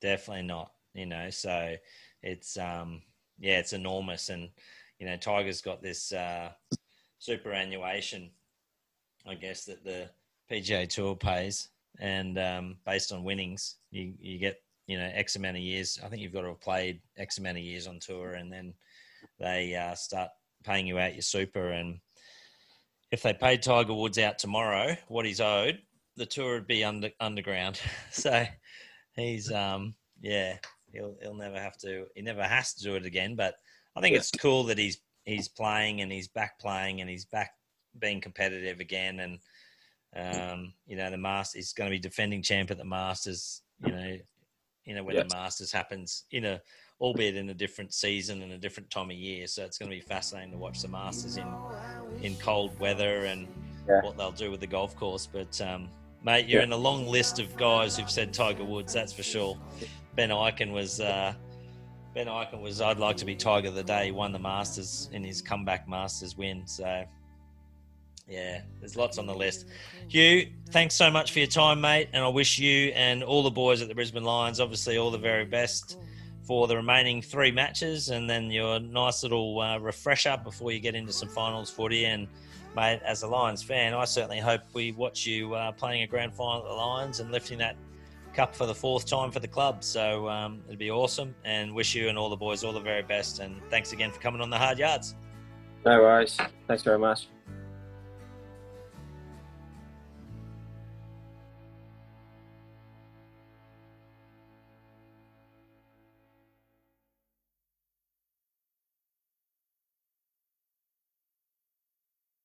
Definitely not. You know, so it's um yeah, it's enormous, and you know, Tiger's got this uh, superannuation, I guess that the PGA Tour pays, and um, based on winnings, you you get you know X amount of years. I think you've got to have played X amount of years on tour, and then they uh, start paying you out your super. And if they paid Tiger Woods out tomorrow, what he's owed, the tour would be under underground. so he's um yeah he'll he'll never have to he never has to do it again. But I think yeah. it's cool that he's he's playing and he's back playing and he's back being competitive again. And um, you know the Masters he's going to be defending champ at the Masters. You know, you know when yeah. the Masters happens in a albeit in a different season and a different time of year. So it's going to be fascinating to watch the Masters in in cold weather and yeah. what they'll do with the golf course. But um, mate, you're yeah. in a long list of guys who've said Tiger Woods. That's for sure. Ben Ikin was. Uh, Ben Ikin was. I'd like to be Tiger of the day. He won the Masters in his comeback Masters win. So, yeah, there's lots on the list. Hugh, thanks so much for your time, mate, and I wish you and all the boys at the Brisbane Lions, obviously, all the very best for the remaining three matches, and then your nice little uh, refresher before you get into some finals footy. And mate, as a Lions fan, I certainly hope we watch you uh, playing a grand final at the Lions and lifting that cup for the fourth time for the club. So um, it'd be awesome, and wish you and all the boys all the very best. And thanks again for coming on the hard yards. No worries. Thanks very much.